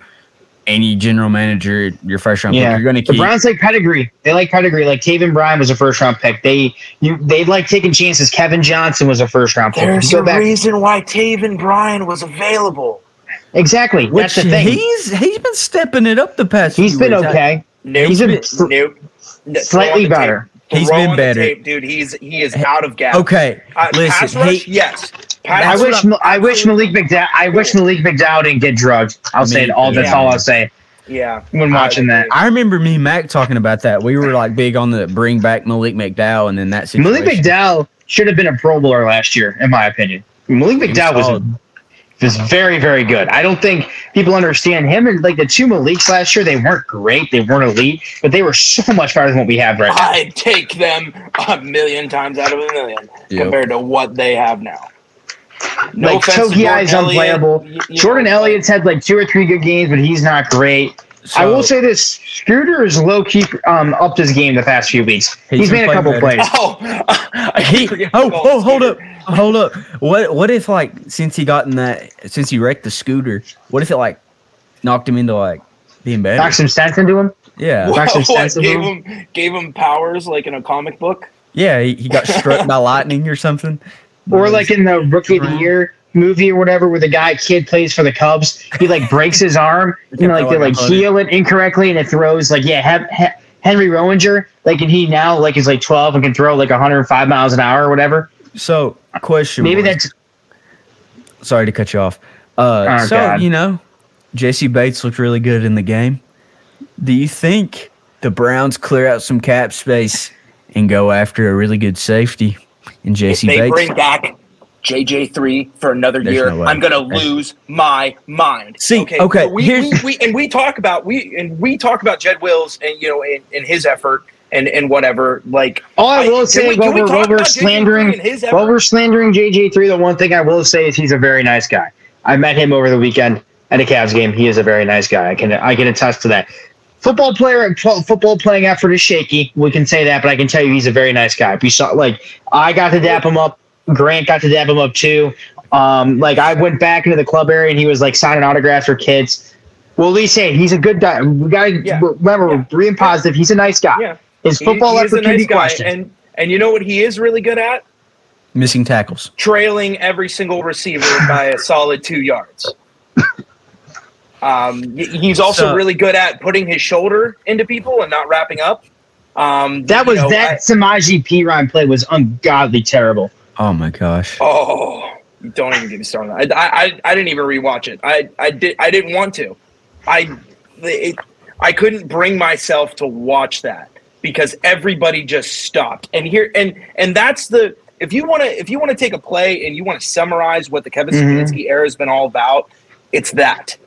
any general manager, your first round Yeah, pick, you're going to keep. the keep. Browns like pedigree. They like pedigree. Like Taven Bryan was a first round pick. They you they like taking chances. Kevin Johnson was a first round pick. There's You a back- reason why Taven Bryan was available. exactly. which That's the thing. he's he's been stepping it up the past. He's few been weeks. I- okay. Nope. He's a- nope. Slightly throw on better. Tape. He's been better. tape, dude. He's he is out of gas. Okay, Uh, pass listen, rush, he- yes. I Pass That's wish rush, I wish Malik McDowell I wish Malik McDowell didn't get drugged. I'll say it all. That's all I'll say Yeah. when watching that. I remember me and Mac talking about that. We were like big on the bring back Malik McDowell, and then that situation. Malik McDowell should have been a Pro Bowler last year, in my opinion. Malik McDowell was solid. Was very, very good. I don't think people understand him and like the two Maliks last year. They weren't great, they weren't elite, but they were so much better than what we have right now. I'd take them a million times out of a million Yep. compared to what they have now. like offense to Togi Jordan is unplayable. y- you Jordan know, Elliott's had like two or three good games, but he's not great. I will say this: Scooter is low key um, upped his game the past few weeks. He's He's, made a couple playing plays. Oh, I He, oh, oh, hold up, hold up. What, what if like since he got in that, since he wrecked the scooter, what if it like knocked him into like being better? Knock some sense into him. yeah, Knock some What, sense into gave him. him gave him powers like in a comic book. yeah. He, he got struck by lightning or something. Or like in the Rookie of the Year movie or whatever, where the guy kid plays for the Cubs, he like breaks his arm, you know, like they like heal it incorrectly, and it throws like yeah, He- He- Henry Rowinger, like and he now like is like twelve and can throw like 105 miles an hour or whatever. So, question. Maybe was- that's sorry to cut you off. Uh, Oh, so God. you know, Jessie Bates looked really good in the game. Do you think the Browns clear out some cap space and go after a really good safety in If Jessie they Bates? bring back JJ three for another There's year, no. I'm gonna lose my mind. See, okay, so we, here's- we, we and we talk about we and we talk about Jed Wills and you know and, and his effort and and whatever. Like all I I- will can say we- while can we we're, talk while we're slandering while we're slandering JJ three, the one thing I will say is he's a very nice guy. I met him over the weekend at a Cavs game. He is a very nice guy. I can I can attest to that. Football player, football playing effort is shaky. We can say that, but I can tell you he's a very nice guy. We saw like I got to dap him up. Grant got to dap him up too. Um, like I went back into the club area and he was like signing autographs for kids. Well, at least say he's a good guy. We got to Yeah. remember, Yeah. being positive. He's a nice guy. Yeah. His football he is a can nice be guy, questioned. and and you know what he is really good at Missing tackles. trailing every single receiver by a solid two yards. Um, he's also So- really good at putting his shoulder into people and not wrapping up. Um, That was know, that Samaje Perine play was ungodly terrible. Oh my gosh. I- oh, don't even get me started. I, I I didn't even rewatch it. I I did I didn't want to. I it, I couldn't bring myself to watch that because everybody just stopped. And here and and that's the if you want to if you want to take a play and you want to summarize what the Kevin Mhm. Stefanski era has been all about, it's that.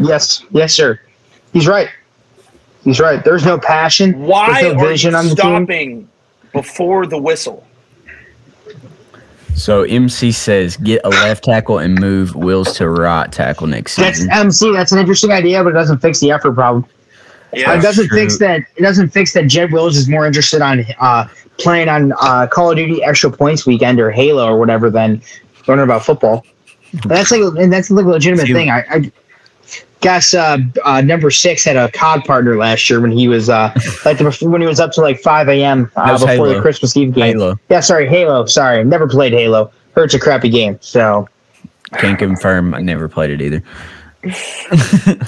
Yes, yes, sir. He's right. He's right. There's no passion. Why There's no are vision you on the team. stopping before the whistle? So MC says get a left tackle and move Wills to right tackle next season. That's. MC. That's an interesting idea, but it doesn't fix the effort problem. Yeah, it doesn't true. fix that. It doesn't fix that. Jed Wills is more interested on uh, playing on uh, Call of Duty Extra Points Weekend or Halo or whatever than learning about football. And that's like, and that's like a legitimate See- thing. I, I guess uh, uh, number six had a COD partner last year when he was uh, like the, when he was up to like five a.m. Uh, before Halo. the Christmas Eve game. Halo. Yeah, sorry, Halo. Sorry, never played Halo. Heard it's a crappy game. So Can't confirm. I never played it either.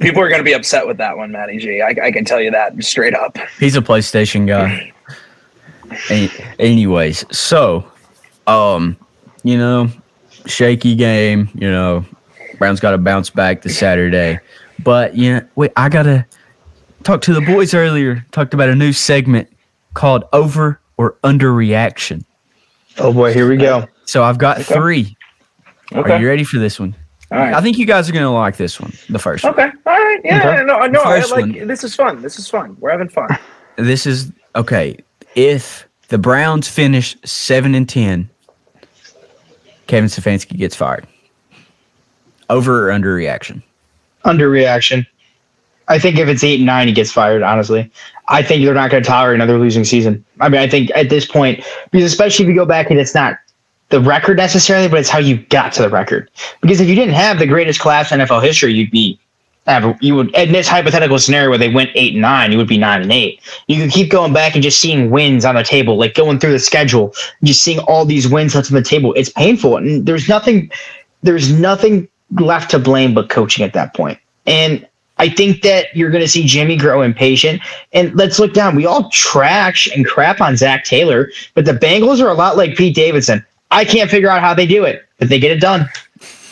people are going to be upset with that one, Matty G. I, I can tell you that straight up. He's a PlayStation guy. Any- anyways, so um, you know, shaky game. You know, Browns got to bounce back this Saturday. But you know, wait, I gotta talk to the boys earlier. Talked about a new segment called "Over or Under Reaction." oh boy, here we go. So I've got Okay. three. Are you ready for this one? All right. I think you guys are gonna like this one. The first one. Okay. All right. Yeah. Okay. No. No. I like. one. This is fun. This is fun. We're having fun. This is okay. If the Browns finish seven and ten, Kevin Stefanski gets fired. Over or under reaction? Underreaction. I think if it's eight and nine, he gets fired. Honestly, I think they're not going to tolerate another losing season. I mean, I think at this point, because especially if you go back and it's not the record necessarily, but it's how you got to the record. Because if you didn't have the greatest class in NFL history, you'd be you would in this hypothetical scenario where they went eight and nine, you would be nine and eight. You could keep going back and just seeing wins on the table, like going through the schedule, just seeing all these wins left on the table. It's painful, and there's nothing, there's nothing left to blame but coaching at that point. And I think that you're going to see Jimmy grow impatient. And let's look down. We all trash and crap on Zac Taylor, but the Bengals are a lot like Pete Davidson. I can't figure out how they do it, but they get it done.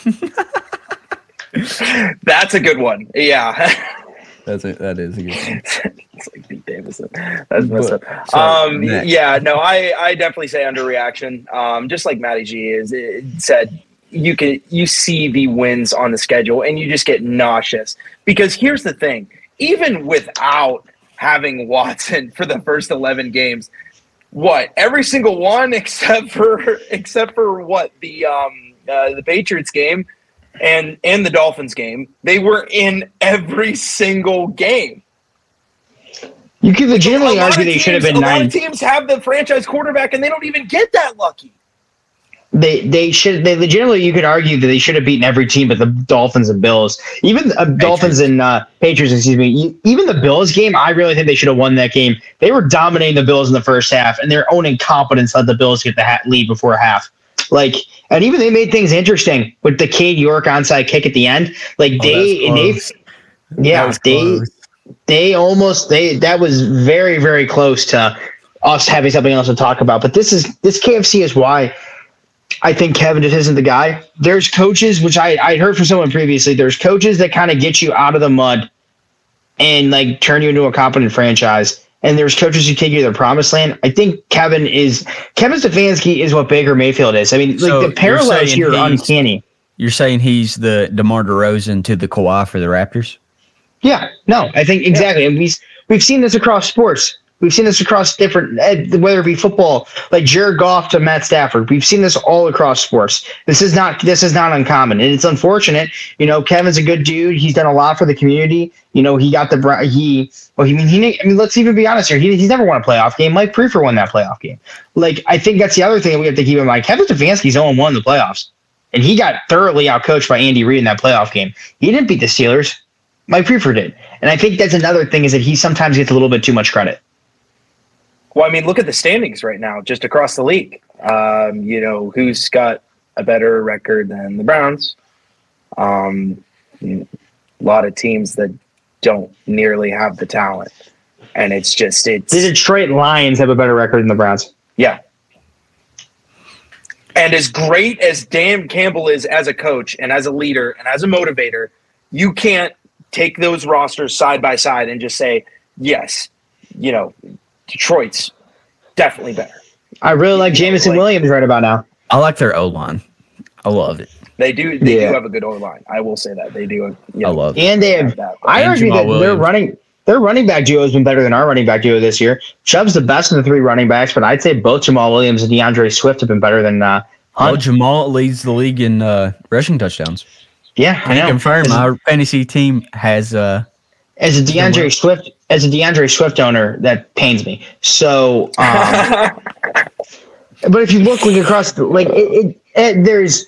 That's a good one. Yeah. That's a, that is a good one. it's like Pete Davidson. That's messed up. So, um, yeah, no, I, I definitely say underreaction. Um, just like Matty G is it said, you can you see the wins on the schedule and you just get nauseous because here's the thing: even without having Watson for the first eleven games, what every single one except for except for what the um uh, the Patriots game and and the Dolphins game. They were in every single game. You could legitimately argue they should have been a nine. A lot of teams have the franchise quarterback and they don't even get that lucky. They they should they legitimately you could argue that they should have beaten every team but the Dolphins and Bills. Even uh, Dolphins and uh, Patriots, excuse me. Even the Bills game, I really think they should have won that game. They were dominating the Bills in the first half, and their own incompetence let the Bills get the lead before half. Like, and even they made things interesting with the Cade York onside kick at the end. Like oh, they, they, yeah, they, close. they almost they that was very very close to us having something else to talk about. But this is this KFC is why I think Kevin just isn't the guy. There's coaches, which I I heard from someone previously. There's coaches that kind of get you out of the mud and like turn you into a competent franchise and there's coaches who take you to the promised land. I think Kevin is Kevin Stefanski is what Baker Mayfield is. I mean, so like the parallels here are uncanny. You're saying he's the DeMar DeRozan to the Kawhi for the Raptors? Yeah, no, I think exactly, yeah. and we we've seen this across sports. We've seen this across different, eh, whether it be football, like Jared Goff to Matt Stafford. We've seen this all across sports. This is not this is not uncommon, and it's unfortunate. You know, Kevin's a good dude. He's done a lot for the community. You know, he got the he. Well, he mean he. I mean, let's even be honest here. He, he's never won a playoff game. Mike Priefer won that playoff game. Like, I think that's the other thing that we have to keep in mind. Kevin Stefanski's 0 1 in the playoffs, and he got thoroughly outcoached by Andy Reid in that playoff game. He didn't beat the Steelers. Mike Priefer did, and I think that's another thing is that he sometimes gets a little bit too much credit. Well, I mean, look at the standings right now, just across the league. Um, you know, who's got a better record than the Browns? Um, a lot of teams that don't nearly have the talent, and it's just it's the Detroit Lions have a better record than the Browns. Yeah. And as great as Dan Campbell is as a coach and as a leader and as a motivator, you can't take those rosters side by side and just say, yes, you know, Detroit's definitely better. I really like Jameson like, Williams right about now. I like their O line. I love it. They do. They yeah. do have a good O line. I will say that they do. You know, I love. It. And they have. That, I and argue that their running their running back duo has been better than our running back duo this year. Chubb's the best of the three running backs, but I'd say both Jamaal Williams and D'Andre Swift have been better than uh, Hunt. Well, Jamaal leads the league in uh, rushing touchdowns. Yeah, I, I know. confirm my fantasy team has uh, as a D'Andre Swift as a D'Andre Swift owner, that pains me. So, um, but if you look like across, like it, it, it, there's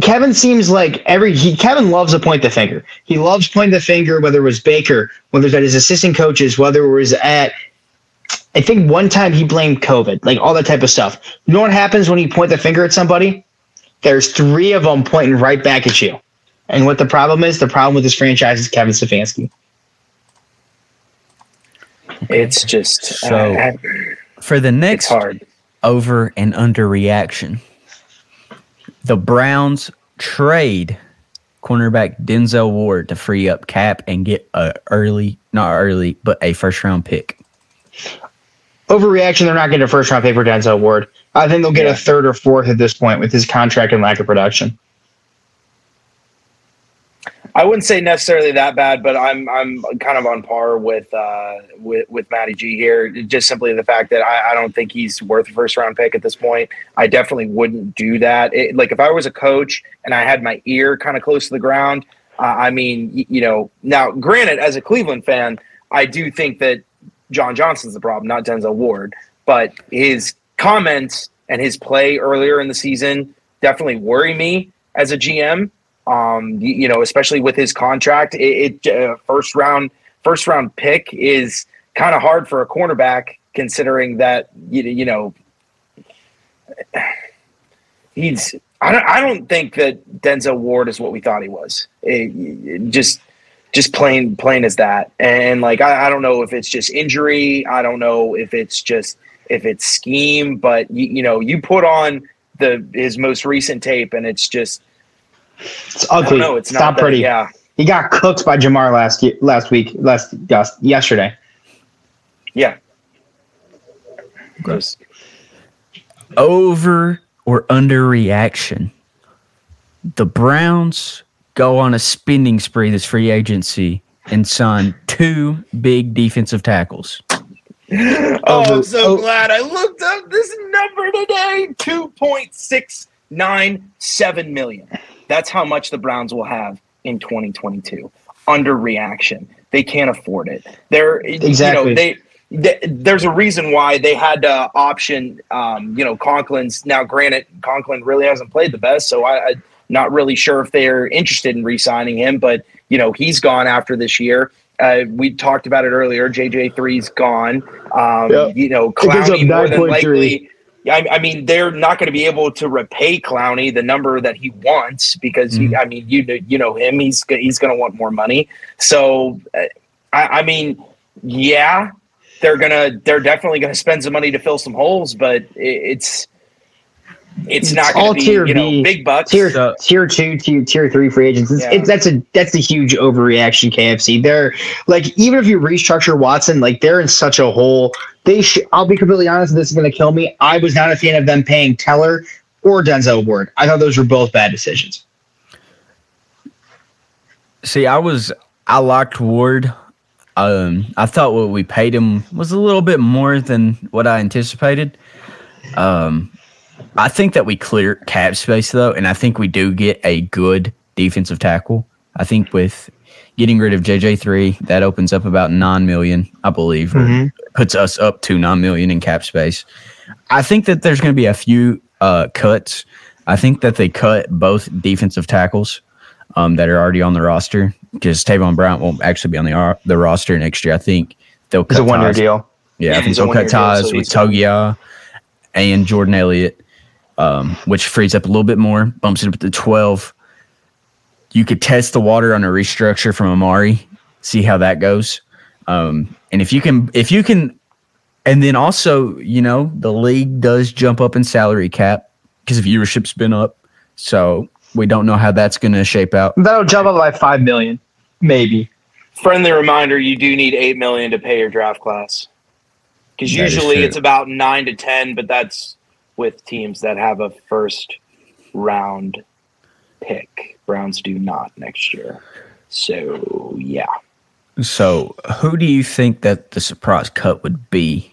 Kevin seems like every he Kevin loves to point the finger. He loves pointing the finger, whether it was Baker, whether it was at his assistant coaches, whether it was at I think one time he blamed COVID, like all that type of stuff. You know what happens when you point the finger at somebody? There's three of them pointing right back at you. And what the problem is, the problem with this franchise is Kevin Stefanski. It's just so uh, for the next hard. over and under reaction. The Browns trade cornerback Denzel Ward to free up cap and get a early, not early, but a first round pick. Overreaction, they're not getting a first round pick for Denzel Ward. I think they'll get yeah. a third or fourth at this point with his contract and lack of production. I wouldn't say necessarily that bad, but I'm I'm kind of on par with uh, with with Matty G here. Just simply the fact that I, I, don't think he's worth a first round pick at this point. I definitely wouldn't do that. It, like if I was a coach and I had my ear kind of close to the ground, uh, I mean, you know. Now, granted, as a Cleveland fan, I do think that John Johnson's the problem, not Denzel Ward. But his comments and his play earlier in the season definitely worry me as a GM Um, you, you know, especially with his contract, it, it uh, first round first round pick is kind of hard for a cornerback considering that you, you know he's I don't I don't think that Denzel Ward is what we thought he was. It, it just just plain plain as that. And like I, I, don't know if it's just injury. I don't know if it's just if it's scheme. But you, you know, you put on the his most recent tape, and it's just it's ugly. No, it's, not, not pretty. yeah, he got cooked by Ja'Marr last year, last week, last yesterday. Yeah. Gross. Over or underreaction. The Browns go on a spending spree this free agency and sign two big defensive tackles. oh, I'm so oh. glad I looked up this number today. 2.697 million. That's how much the Browns will have in 2022. Underreaction. They can't afford it. They're exactly. You know, they there's a reason why they had to option, um, you know, Conklin's. Now, granted, Conklin really hasn't played the best, so I, am not really sure if they're interested in re-signing him. But you know, he's gone after this year. Uh, we talked about it earlier. JJ three's gone. Um, yep. You know, Clowney more than likely. I, I, mean, they're not going to be able to repay Clowney the number that he wants because mm-hmm. he, I mean, you know, you know him. He's he's going to want more money. So, uh, I, I mean, yeah, they're gonna they're definitely gonna spend some money to fill some holes, but it's it's, it's not all be, tier you know, B, big bucks. Tier so, tier two, tier tier three free agents. It's, yeah. it's, that's a that's a huge overreaction. KFC. They're like even if you restructure Watson, like they're in such a hole. They should. I'll be completely honest. This is going to kill me. I was not a fan of them paying Teller or Denzel Ward. I thought those were both bad decisions. See, I was I liked Ward um, I thought what we paid him was a little bit more than what I anticipated. Um, I think that we clear cap space though, and I think we do get a good defensive tackle. I think with getting rid of JJ three, that opens up about nine million, I believe, mm-hmm. puts us up to nine million in cap space. I think that there's going to be a few uh, cuts. I think that they cut both defensive tackles um, that are already on the roster because Tavon Brown won't actually be on the the roster next year. I think they'll cut it's a one year deal. Yeah, yeah, I think they'll cut ties deal, so with Togiai and Jordan Elliott, um, which frees up a little bit more, bumps it up to twelve. You could test the water on a restructure from Amari, see how that goes. Um, and if you can, if you can, and then also, you know, the league does jump up in salary cap because viewership's been up. So we don't know how that's going to shape out. That'll jump up by five million, maybe. Friendly reminder: you do need eight million to pay your draft class, because usually it's about nine to ten, but that's with teams that have a first round pick. Browns do not next year, so yeah. So, who do you think that the surprise cut would be?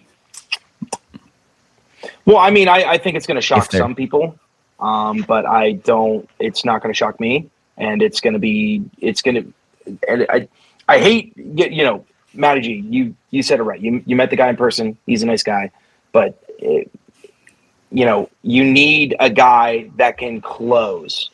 Well, I mean, I, I think it's going to shock some people. Um, but I don't. It's not going to shock me, and it's going to be. It's going to. And I, I hate you know, Matty G. You you said it right. You you met the guy in person. He's a nice guy, but it, you know, you need a guy that can close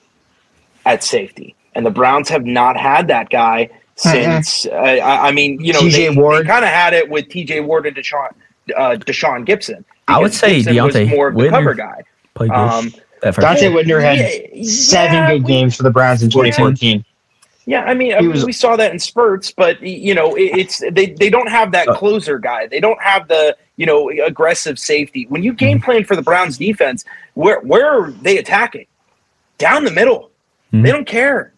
at safety, and the Browns have not had that guy since. Uh, I, I, mean, you know, TJ they, Ward kind of had it with T.J. Ward and Tashaun uh, Tashaun Gipson. I would say Gipson Deontay was more of the cover guy. Um, Donte Whitner had yeah, seven yeah, good games for the Browns in 2014. Yeah, I mean, I mean was, we saw that in spurts, but you know, it, it's they they don't have that uh, closer guy. They don't have the you know aggressive safety. When you game mm-hmm. plan for the Browns defense, where where are they attacking? Down the middle. Mm-hmm. They don't care.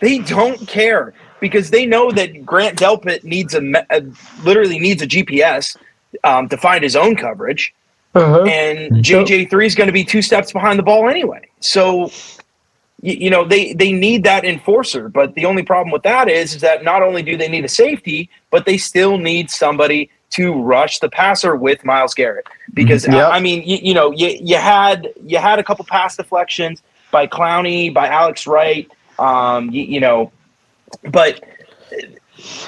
They don't care because they know that Grant Delpit needs a, a literally needs a GPS um, to find his own coverage. Uh-huh. And JJ three is going to be two steps behind the ball anyway. So, you, you, know, they they need that enforcer. But the only problem with that is, is that not only do they need a safety, but they still need somebody to rush the passer with Myles Garrett. Because mm-hmm. yep. I, I, mean, you, you know, you, you had you had a couple pass deflections by Clowney, by Alex Wright. Um, you, you know, but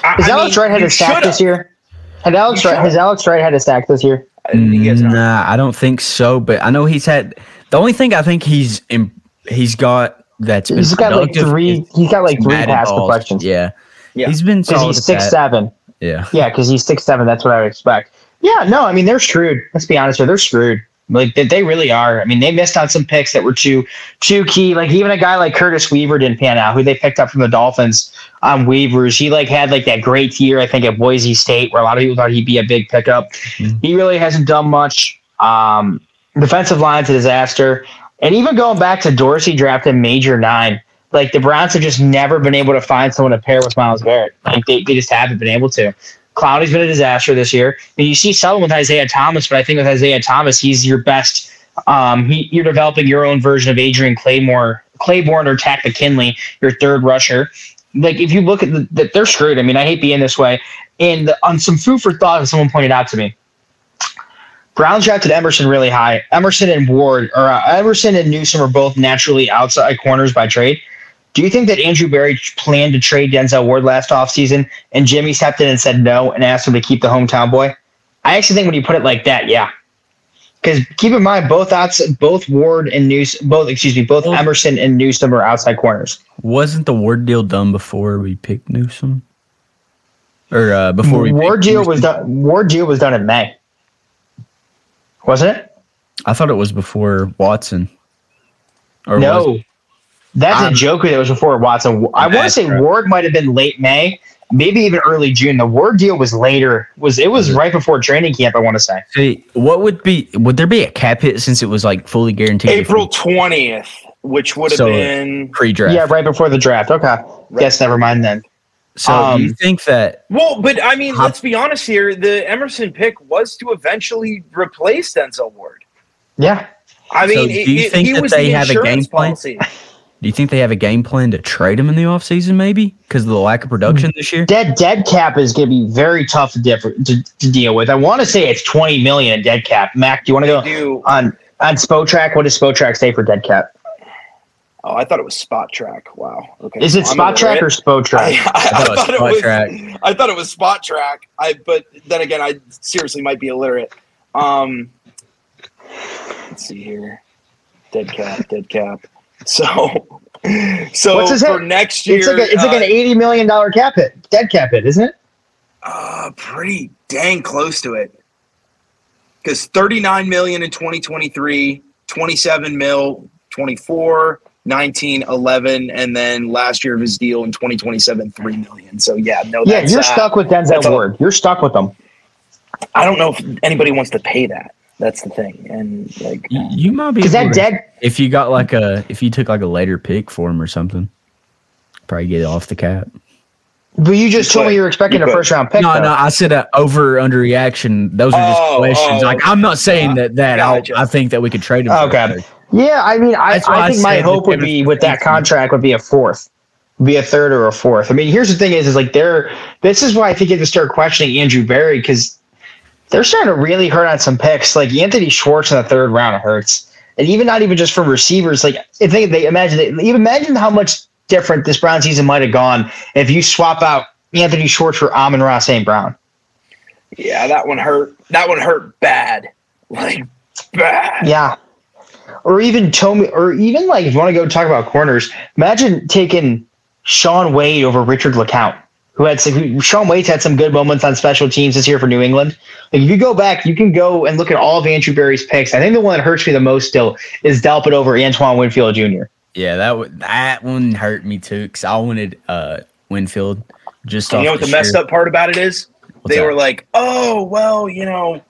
I, has Alex mean, Wright had a sack this year? Had Alex Wright, has Alex Wright had a sack this year? Nah, I don't think so. But I know he's had the only thing I think he's in, he's got that's been He's got like three. is He's got like three Madden pass balls. deflections. Yeah. Yeah. he's been because he's six that. seven. Yeah, Yeah, because he's six seven. That's what I would expect. Yeah, no, I mean they're screwed. Let's be honest here, they're screwed. Like they, they really are. I mean, they missed on some picks that were too too key. Like even a guy like Curtis Weaver didn't pan out, who they picked up from the Dolphins on waivers. He like had like that great year, I think, at Boise State, where a lot of people thought he'd be a big pickup. Mhm. He really hasn't done much. Um, defensive line's a disaster, and even going back to Dorsey drafting Major Nine. Like the Browns have just never been able to find someone to pair with Myles Garrett. Like they, they just haven't been able to. Clowney's been a disaster this year. And you see some with Isaiah Thomas, but I think with Isaiah Thomas, he's your best. Um, he, you're developing your own version of Adrian Claymore, Clayborn or Takk McKinley, your third rusher. Like if you look at the, the they're screwed. I mean, I hate being this way. And the, on some food for thought, someone pointed out to me. Browns drafted Emerson really high. Emerson and Ward, or uh, Emerson and Newsome are both naturally outside corners by trade. Do you think that Andrew Berry planned to trade Denzel Ward last offseason and Jimmy stepped in and said no and asked him to keep the hometown boy? I actually think when you put it like that, yeah. Because keep in mind, both outs, both Ward and News, both excuse me, both Emerson and Newsome are outside corners. wasn't the Ward deal done before we picked Newsome, or uh, before we Ward deal was done. Ward deal was done in May, wasn't it? I thought it was before Watson. Or no? That's Um, a joke that was before Watson. I want to say right. Ward might have been late May, maybe even early June. The Ward deal was later. Was it was Mhm. right before training camp? I want to say. See, what would be? Would there be a cap hit since it was like fully guaranteed? April twentieth, which would have So- been pre-draft. Yeah, right before the draft. Okay, yes, never mind then. So do you um, think that? well. But I mean, How- let's be honest here. The Emerson pick was to eventually replace Denzel Ward. Yeah, I So mean, do you it- think he that they the have a game insurance plan? Policy. Do you think they have a game plan to trade him in the offseason maybe because of the lack of production this year? dead dead cap is going to be very tough to, diff- to to deal with. I want to say it's twenty million in dead cap. Mac, do you want to They go do. on on Spotrac? What does Spotrac say for dead cap? Oh, I thought it was Spot Track. Wow. Okay. Is it I'm Spot Track or illiterate. Spotrac? I, I, I thought it was thought it Spot was. Track. I thought it was Spot Track. I but then again, I seriously might be illiterate. Um, let's see here. Dead cap. Dead cap. So, so What's his for hit? next year, It's like a, it's like uh, an eighty million dollar cap hit, dead cap hit, isn't it? Uh, pretty dang close to it. Because 39 million in 2023, 27 mil, 24, 19, 11, and then last year of his deal in 2027, 3 million. So yeah, no, Yeah, you're uh, stuck with Denzel Ward. You're stuck with them. I don't know if anybody wants to pay that. That's the thing. And like, You, you might be Because able that to- dead, if you got like a if you took like a later pick for him or something, probably get it off the cap. but you just You told me you were expecting You a could. first round pick. No, though. no, I said over underreaction. Those are just Oh, questions. oh. like I'm not saying that that Gotcha. I'll, think that we could trade him. Okay. it. Yeah, I mean, I, That's why I I think my hope would be with that contract would be a fourth, be a third or a fourth. I mean, here's the thing: is is like they're this is why I think you have to start questioning Andrew Berry because they're starting to really hurt on some picks. Like Anthony Schwartz in the third round hurts, and even not even just for receivers. Like if they, they imagine they, even imagine how much different this Brown season might have gone if you swap out Anthony Schwartz for Amon-Ra St. Brown. yeah, that one hurt. That one hurt bad. Like, bad. Yeah. Or even Tommy, or even like if you want to go talk about corners, imagine taking Shaun Wade over Richard LeCounte, who had some, who, Shaun Wade's had some good moments on special teams this year for New England. Like if you go back, you can go and look at all of Andrew Berry's picks. I think the one that hurts me the most still is Delpit over Antoine Winfield Jr. Yeah, that would that one hurt me too because I wanted uh Winfield just. Off you know what the sheer- messed up part about it is? What's they that? were like, "Oh, well, you know,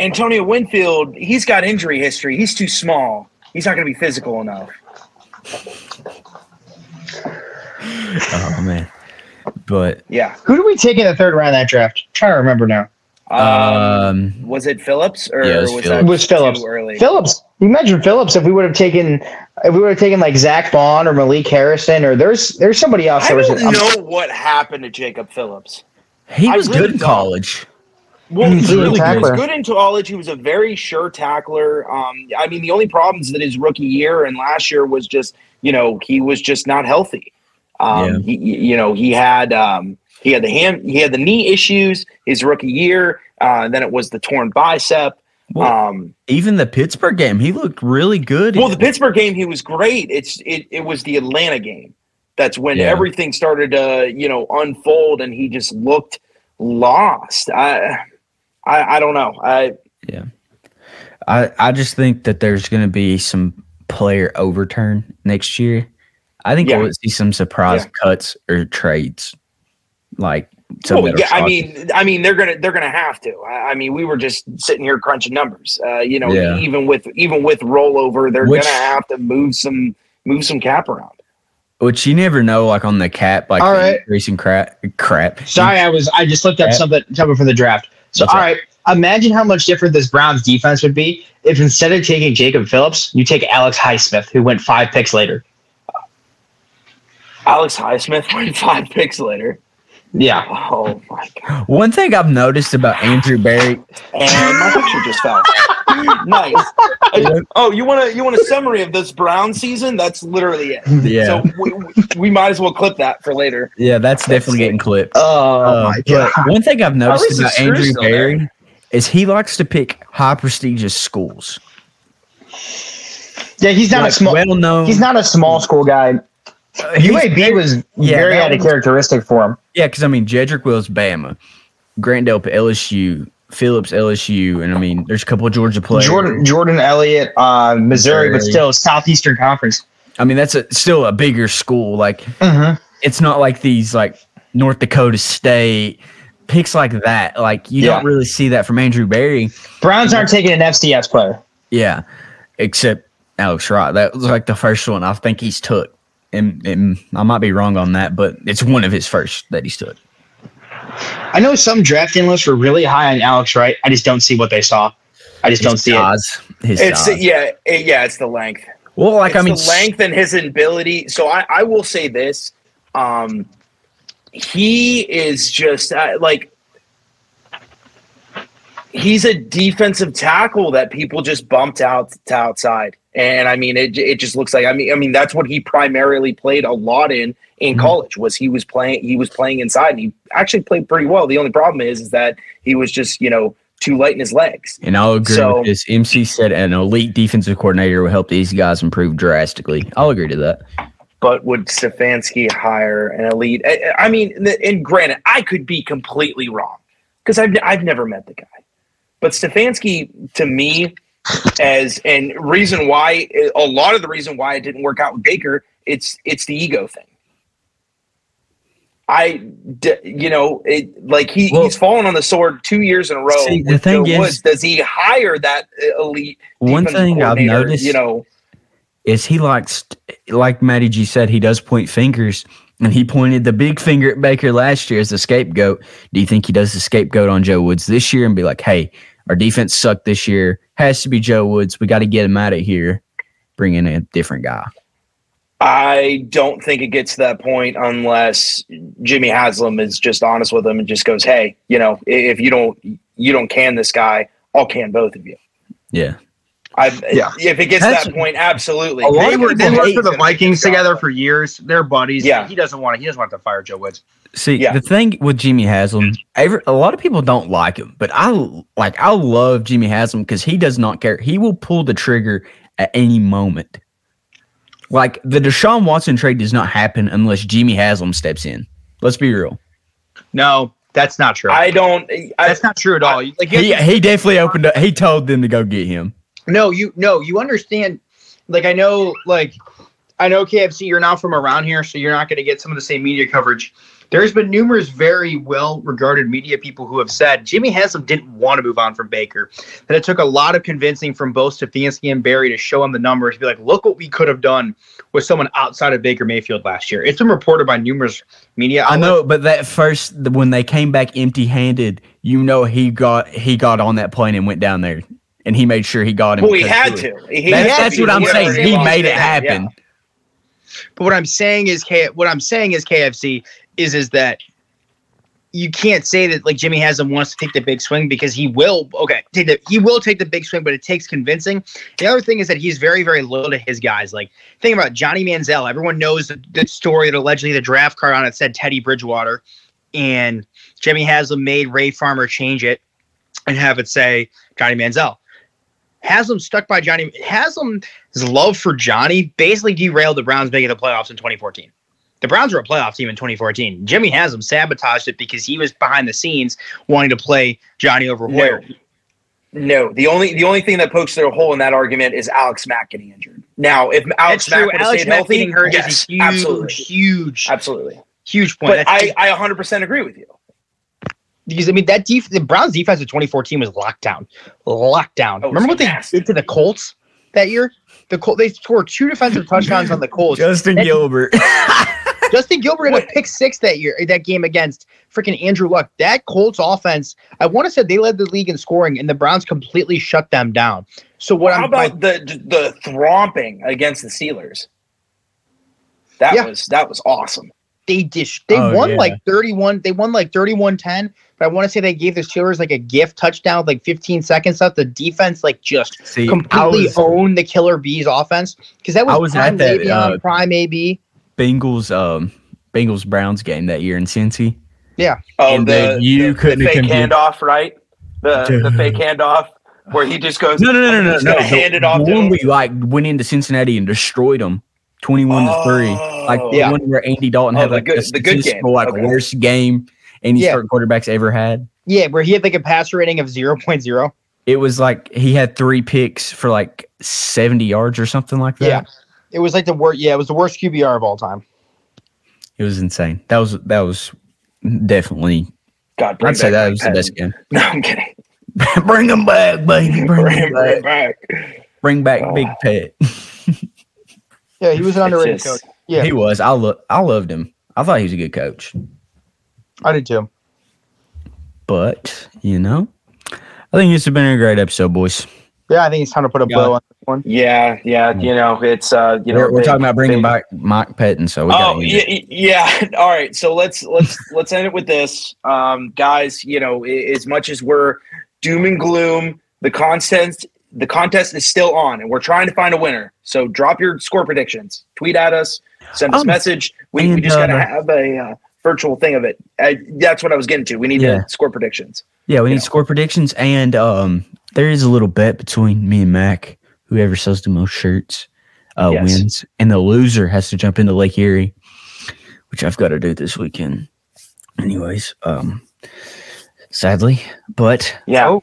Antonio Winfield, he's got injury history. He's too small. He's not going to be physical enough." Oh man, but Yeah. Who do we take in the third round of that draft? I'm trying to remember now. Um, um, was it Phillips or Yeah, it was was Phillips. that was Phillips. too early? Phillips. You imagine Phillips if we would have taken if we would have taken like Zack Baun or Malik Harrison or there's there's somebody else I that was don't I'm- know what happened to Jacob Phillips. he was really good in college. Well, He's he, a was, he was good in college. He was a very sure tackler. Um, I mean, the only problems that his rookie year and last year was just, you know, he was just not healthy. Um, he, you know, he had um, he had the hand, he had the knee issues his rookie year. Uh, then it was the torn bicep. Well, Um, even the Pittsburgh game, he looked really good. well, the Pittsburgh game, he was great. It's it, it was the Atlanta game. That's when Yeah. everything started to you know unfold, and he just looked lost. I I, I don't know. I yeah. I, I just think that there's going to be some player overturn next year. I think Yeah. we'll see some surprise Yeah. cuts or trades. Like, some Well, that'll yeah, I mean, I mean, they're gonna they're gonna have to. I, I mean, we were just sitting here crunching numbers. Uh, you know, Yeah. even with even with rollover, they're Which- gonna have to move some move some cap around. Which you never know, like on the cap, like All the increasing crap. Crap. Sorry, I was I just looked up Yeah. something something for the draft. So What's all that? right, imagine how much different this Browns defense would be if instead of taking Jacob Phillips, you take Alex Highsmith, who went five picks later. Alex Highsmith went five picks later. Yeah. Oh my god! One thing I've noticed about Andrew Berry, And my picture just fell. nice. Oh, you want to you want a summary of this Brown season? That's literally it. yeah, So we, we- we might as well clip that for later. yeah, that's definitely sick. getting clipped. Oh Uh, but one thing I've noticed about Andrew still. Berry is he likes to pick high prestigious schools. Yeah, he's not Like, a small well known. he's not a small school guy. UAB was Yeah, very out of characteristic for him. Yeah, because I mean, Jedrick Wills, Bama, Grant Delpit, LSU, Phillips, LSU, and I mean, there's a couple of Georgia players. Jordan Jordan Elliott, uh, Missouri, but still Southeastern Conference. I mean, that's a, still a bigger school. Like, Mm-hmm. it's not like these like North Dakota State picks like that. Like, you Yeah. don't really see that from Andrew Berry. Browns aren't taking an FCS player. Yeah, except Alex Wright. That was like the first one I think he's took. And, and I might be wrong on that, but it's one of his first that he stood. I know some draft analysts were really high on Alex Wright. I just don't see what they saw. I just don't His see it. His It's size. yeah, it- yeah. It's the length. Well, like it's I mean, the length and his ability. So I, I will say this: um, he is just uh, like he's a defensive tackle that people just bumped out to outside. And I mean, it it just looks like I mean I mean that's what he primarily played a lot in in Mhm. college was he was playing he was playing inside and he actually played pretty well. The only problem is is that he was just you know too light in his legs. And I'll agree So- with this. MC said an elite defensive coordinator will help these guys improve drastically. I'll agree to that. but would Stefanski hire an elite? I, I mean, and granted, I could be completely wrong because I've I've never met the guy, but Stefanski to me, as and reason why a lot of the reason why it didn't work out with Baker, it's it's the ego thing. I, d- you know, it like he, Well- he's fallen on the sword two years in a row. See, the thing Joe is- Woods. does he hire that uh, elite? One thing I've noticed, you know, is he likes, like Matty G said, he does point fingers, and he pointed the big finger at Baker last year as the scapegoat. Do you think he does the scapegoat on Joe Woods this year and be like, "Hey, our defense sucked this year. Has to be Joe Woods. We got to get him out of here. Bring in a different guy." I don't think it gets to that point unless Jimmy Haslam is just honest with him and just goes, "Hey, you know, if you don't you don't can this guy, I'll can both of you." Yeah, I Yeah. if it gets to that point, absolutely. A lot They of were they worked for the him to make Vikings together for years. They're buddies. Yeah. He doesn't want to. He doesn't want to fire Joe Woods. See, Yeah. the thing with Jimmy Haslam, every, a lot of people don't like him, but I like I love Jimmy Haslam because he does not care. He will pull the trigger at any moment. Like the Deshaun Watson trade does not happen unless Jimmy Haslam steps in. Let's be real. No, that's not true. I don't. I, that's not true at all. Like you- He he definitely opened up. He told them to go get him. No, you no, you understand. Like I know, like I know KFC. You're not from around here, so you're not going to get some of the same media coverage. There's been numerous very well regarded media people who have said Jimmy Haslam didn't want to move on from Baker. That it took a lot of convincing from both Stefanski and Berry to show him the numbers. Be like, look what we could have done with someone outside of Baker Mayfield last year. It's been reported by numerous media. I know, but that first when they came back empty handed, you know he got he got on that plane and went down there, and he made sure he got him. well, he had to. He That's, had that's to what I'm because saying. he He made it yeah. happen. But what I'm saying is, K. What I'm saying is KFC is is that you can't say that like Jimmy Haslam wants to take the big swing because he will. Okay, take the he will take the big swing, but it takes convincing. The other thing is that he's very very loyal to his guys. Like think about Johnny Manziel. Everyone knows the, the story that allegedly the draft card on it said Teddy Bridgewater, and Jimmy Haslam made Ray Farmer change it and have it say Johnny Manziel. Haslam stuck by Johnny. Haslam's love for Johnny basically derailed the Browns making the playoffs in 2014. The Browns were a playoff team in 2014. Jimmy Haslam sabotaged it because he was behind the scenes wanting to play Johnny over Hoyer. No, the only the only thing that pokes through a hole in that argument is Alex Mack getting injured. Now, if Alex That's Mack true. would have Alex stayed Mack healthy, getting hurt yes, is a huge, absolutely, huge, absolutely. huge point. But That's I, I 100% agree with you. because I mean that def- the Browns defense of 2014 was locked down, locked down. Oh, Remember what they nasty. did to the Colts that year? The Col- they scored two defensive touchdowns on the Colts. Justin That- Gilbert. Justin Gilbert had a pick six that year, that game against freaking Andrew Luck. That Colts offense, I want to say they led the league in scoring, and the Browns completely shut them down. So what How I'm my- about the the thromping against the Steelers? That Yeah. was that was awesome. they dish they Oh, won yeah. like 31 they won like 31-10 but i want to say they gave the steelers like a gift touchdown with like 15 seconds left the defense like just See, completely was owned the killer bees offense because that was, I was prime at that, Le'Veon, uh, prime ab Bengals um Bengals Browns game that year in Cincy. Yeah. Oh, And the, then you the, couldn't the fake convinced- handoff, right? The the fake handoff where he just goes. No, no, no, no, no, he's no. hand it off the to one him. we like went into Cincinnati and destroyed them, twenty-one to three. Like Oh. the Yeah. one where Andy Dalton Oh, had the like good- a the good game. like Okay. worst game any Yeah. start quarterbacks ever had. yeah where he had like a passer rating of 0.0 It was like he had three picks for like seventy yards or something like that. Yeah. It was like the worst yeah it was the worst qbr of all time It was insane. That was that was definitely. God, bring I'd say that Mike was the best game. No, I'm kidding. bring them back, baby. Bring Bring, them back. back. Bring back Oh. Big Pet. yeah he was an underrated just- coach yeah He was. I lo- I loved him. I thought he was a good coach. i did too But you know, I think this has been a great episode, boys. Yeah i think it's time to put a Yeah. bow on this one Yeah, yeah. You know, it's uh, you know, we're, we're big- talking about bringing big- back Mike Pettine, so we Oh yeah, yeah. All right, so let's let's let's end it with this, um, guys. You know, as much as we're doom and gloom, the contest the contest is still on, and we're trying to find a winner. So drop your score predictions, tweet at us, send us Um, message. We, we and, just gotta uh, have a uh, virtual thing of it. I, that's what I was getting to. We need Yeah. to score predictions. Yeah, we need Yeah. score predictions, and um, there is a little bet between me and Mac. Whoever sells the most shirts uh, Yes. wins, and the loser has to jump into Lake Erie, which I've got to do this weekend. Anyways, um, sadly, but Yeah. Oh.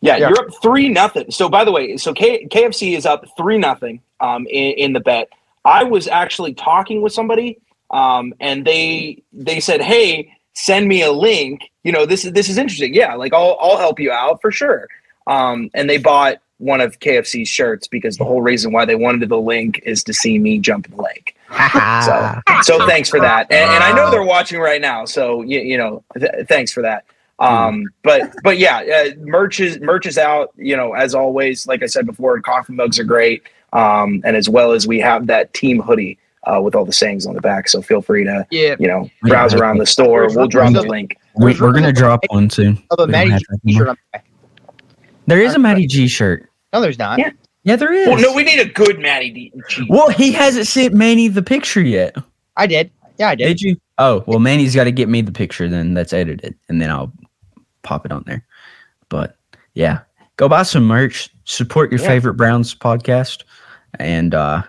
Yeah, Yeah. you're up three nothing. So by the way, so K- KFC is up three nothing um, in, in the bet. I was actually talking with somebody, um, and they they said, "Hey, send me a link. You know, this is this is interesting. Yeah, like I'll I'll help you out for sure." Um, and they bought one of KFC's shirts because the whole reason why they wanted the link is to see me jump in the lake. So, so thanks for that. And, and I know they're watching right now. So you, you know, th- thanks for that. Um, but but yeah, uh, merch is merch is out. You know, as always, like I said before, coffee mugs are great. Um, and as well as we have that team hoodie uh, with all the sayings on the back. So feel free to yeah you know browse around the store. We'll drop the link. we, we're gonna drop one soon. oh, the We don't Matty have G that t-shirt on the back. There is a Matty G shirt. no there's not Yeah. Yeah, there is. Well, no, we need a good Matty D. G. Well, he hasn't sent Manny the picture yet. i did yeah i did Did you? Oh, well, Manny's got to get me the picture then that's edited, and then I'll pop it on there. But yeah, go buy some merch, support your Yeah. favorite Browns podcast, and uh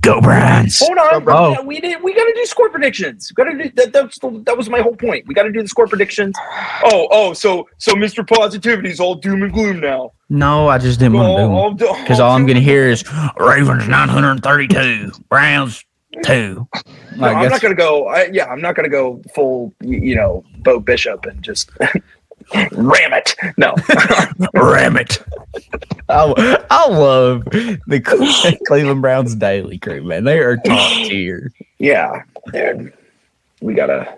go Browns. Hold on, bro. Oh. Yeah, we did. We got to do score predictions. Got to do that. That's the, that was my whole point. We got to do the score predictions. Oh, oh. So, so Mr. Positivity's all doom and gloom now. No, I just didn't want to do because all I'm gonna hear is Ravens 932, Browns two. No, I I'm not gonna go. I, yeah, I'm not gonna go full. You know, Beau Bishop and just ram it. No. Ram it. I, I love the Cleveland Browns daily crew, man. They are top tier. yeah, dude. We gotta.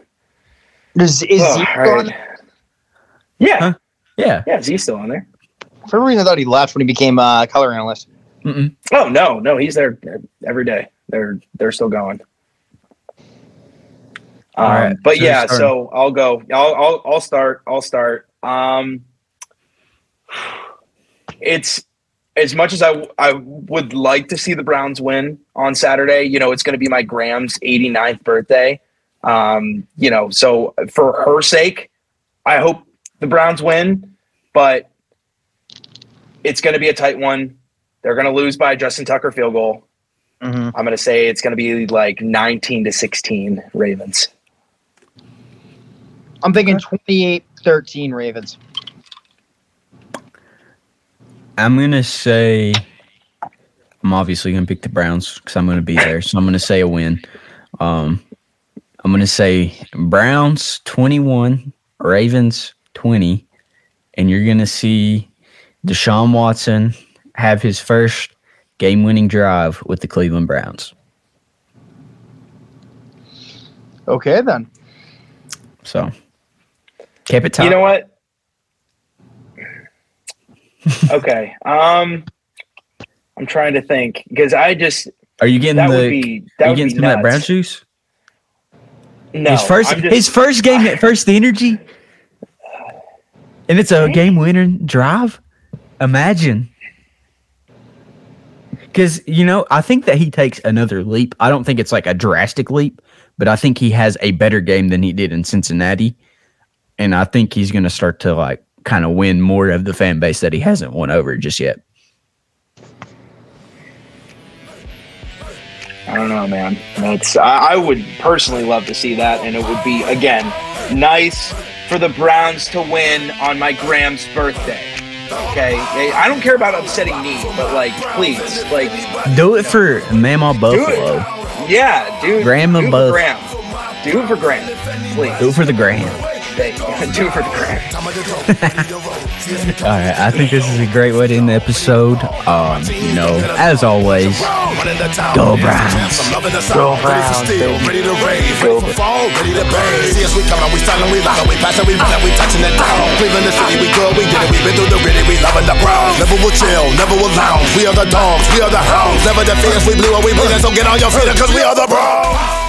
is, is Oh, Zeke all right. gone? Yeah, Huh? Yeah. yeah. Is he still on there? for some reason i thought he left when he became a color analyst Mm-mm. Oh no, no. He's there every day. They're they're still going. Um, All right, but so yeah, so I'll go. I'll, I'll I'll start. I'll start. Um, it's as much as I I would like to see the Browns win on Saturday. You know, it's going to be my Graham's 89th birthday. Um, you know, so for her sake, I hope the Browns win. But it's going to be a tight one. They're going to lose by a Justin Tucker field goal. Mhm. I'm going to say it's going to be like 19 to 16 Ravens. I'm thinking 28-13 Ravens. I'm gonna say I'm obviously gonna pick the Browns because I'm gonna be there. So I'm gonna say a win. Um, I'm gonna say Browns 21, Ravens 20, and you're gonna see Deshaun Watson have his first game-winning drive with the Cleveland Browns. Okay then. So keep it tight. You know what? okay. Um, I'm trying to think because I just Are you getting that the? would be that are you getting some of that brown juice? No, his first, just- his first game, at FirstEnergy, and it's a game winner drive. Imagine, because you know, I think that he takes another leap. I don't think it's like a drastic leap, but I think he has a better game than he did in Cincinnati, and I think he's going to start to like kind of win more of the fan base that he hasn't won over just yet. I don't know, man. That's I, I would personally love to see that, and it would be again nice for the Browns to win on my Graham's birthday. Okay, I don't care about upsetting me, but like, please, like, Do it for Mama Buffalo. yeah, dude, Graham do it above. for Graham. Do it for Graham, please. Do it for the Graham. Thank you. Do it for the Graham. All right, I think this is a great way to end the episode. Um, you know, as always, Go Browns. Go Browns. Ready to rave, ready to fall, ready to bang. See us, we coming, we styling, we locking, we passing, we running, we touching it down. Cleveland, the city, we good, we did it, we been through the gritty, we loving the Browns. Never will chill, never will lounge. We are the dogs, we are the hounds. Never the fans, we blew and we bleeding, so get on your feet, cause we are the Browns.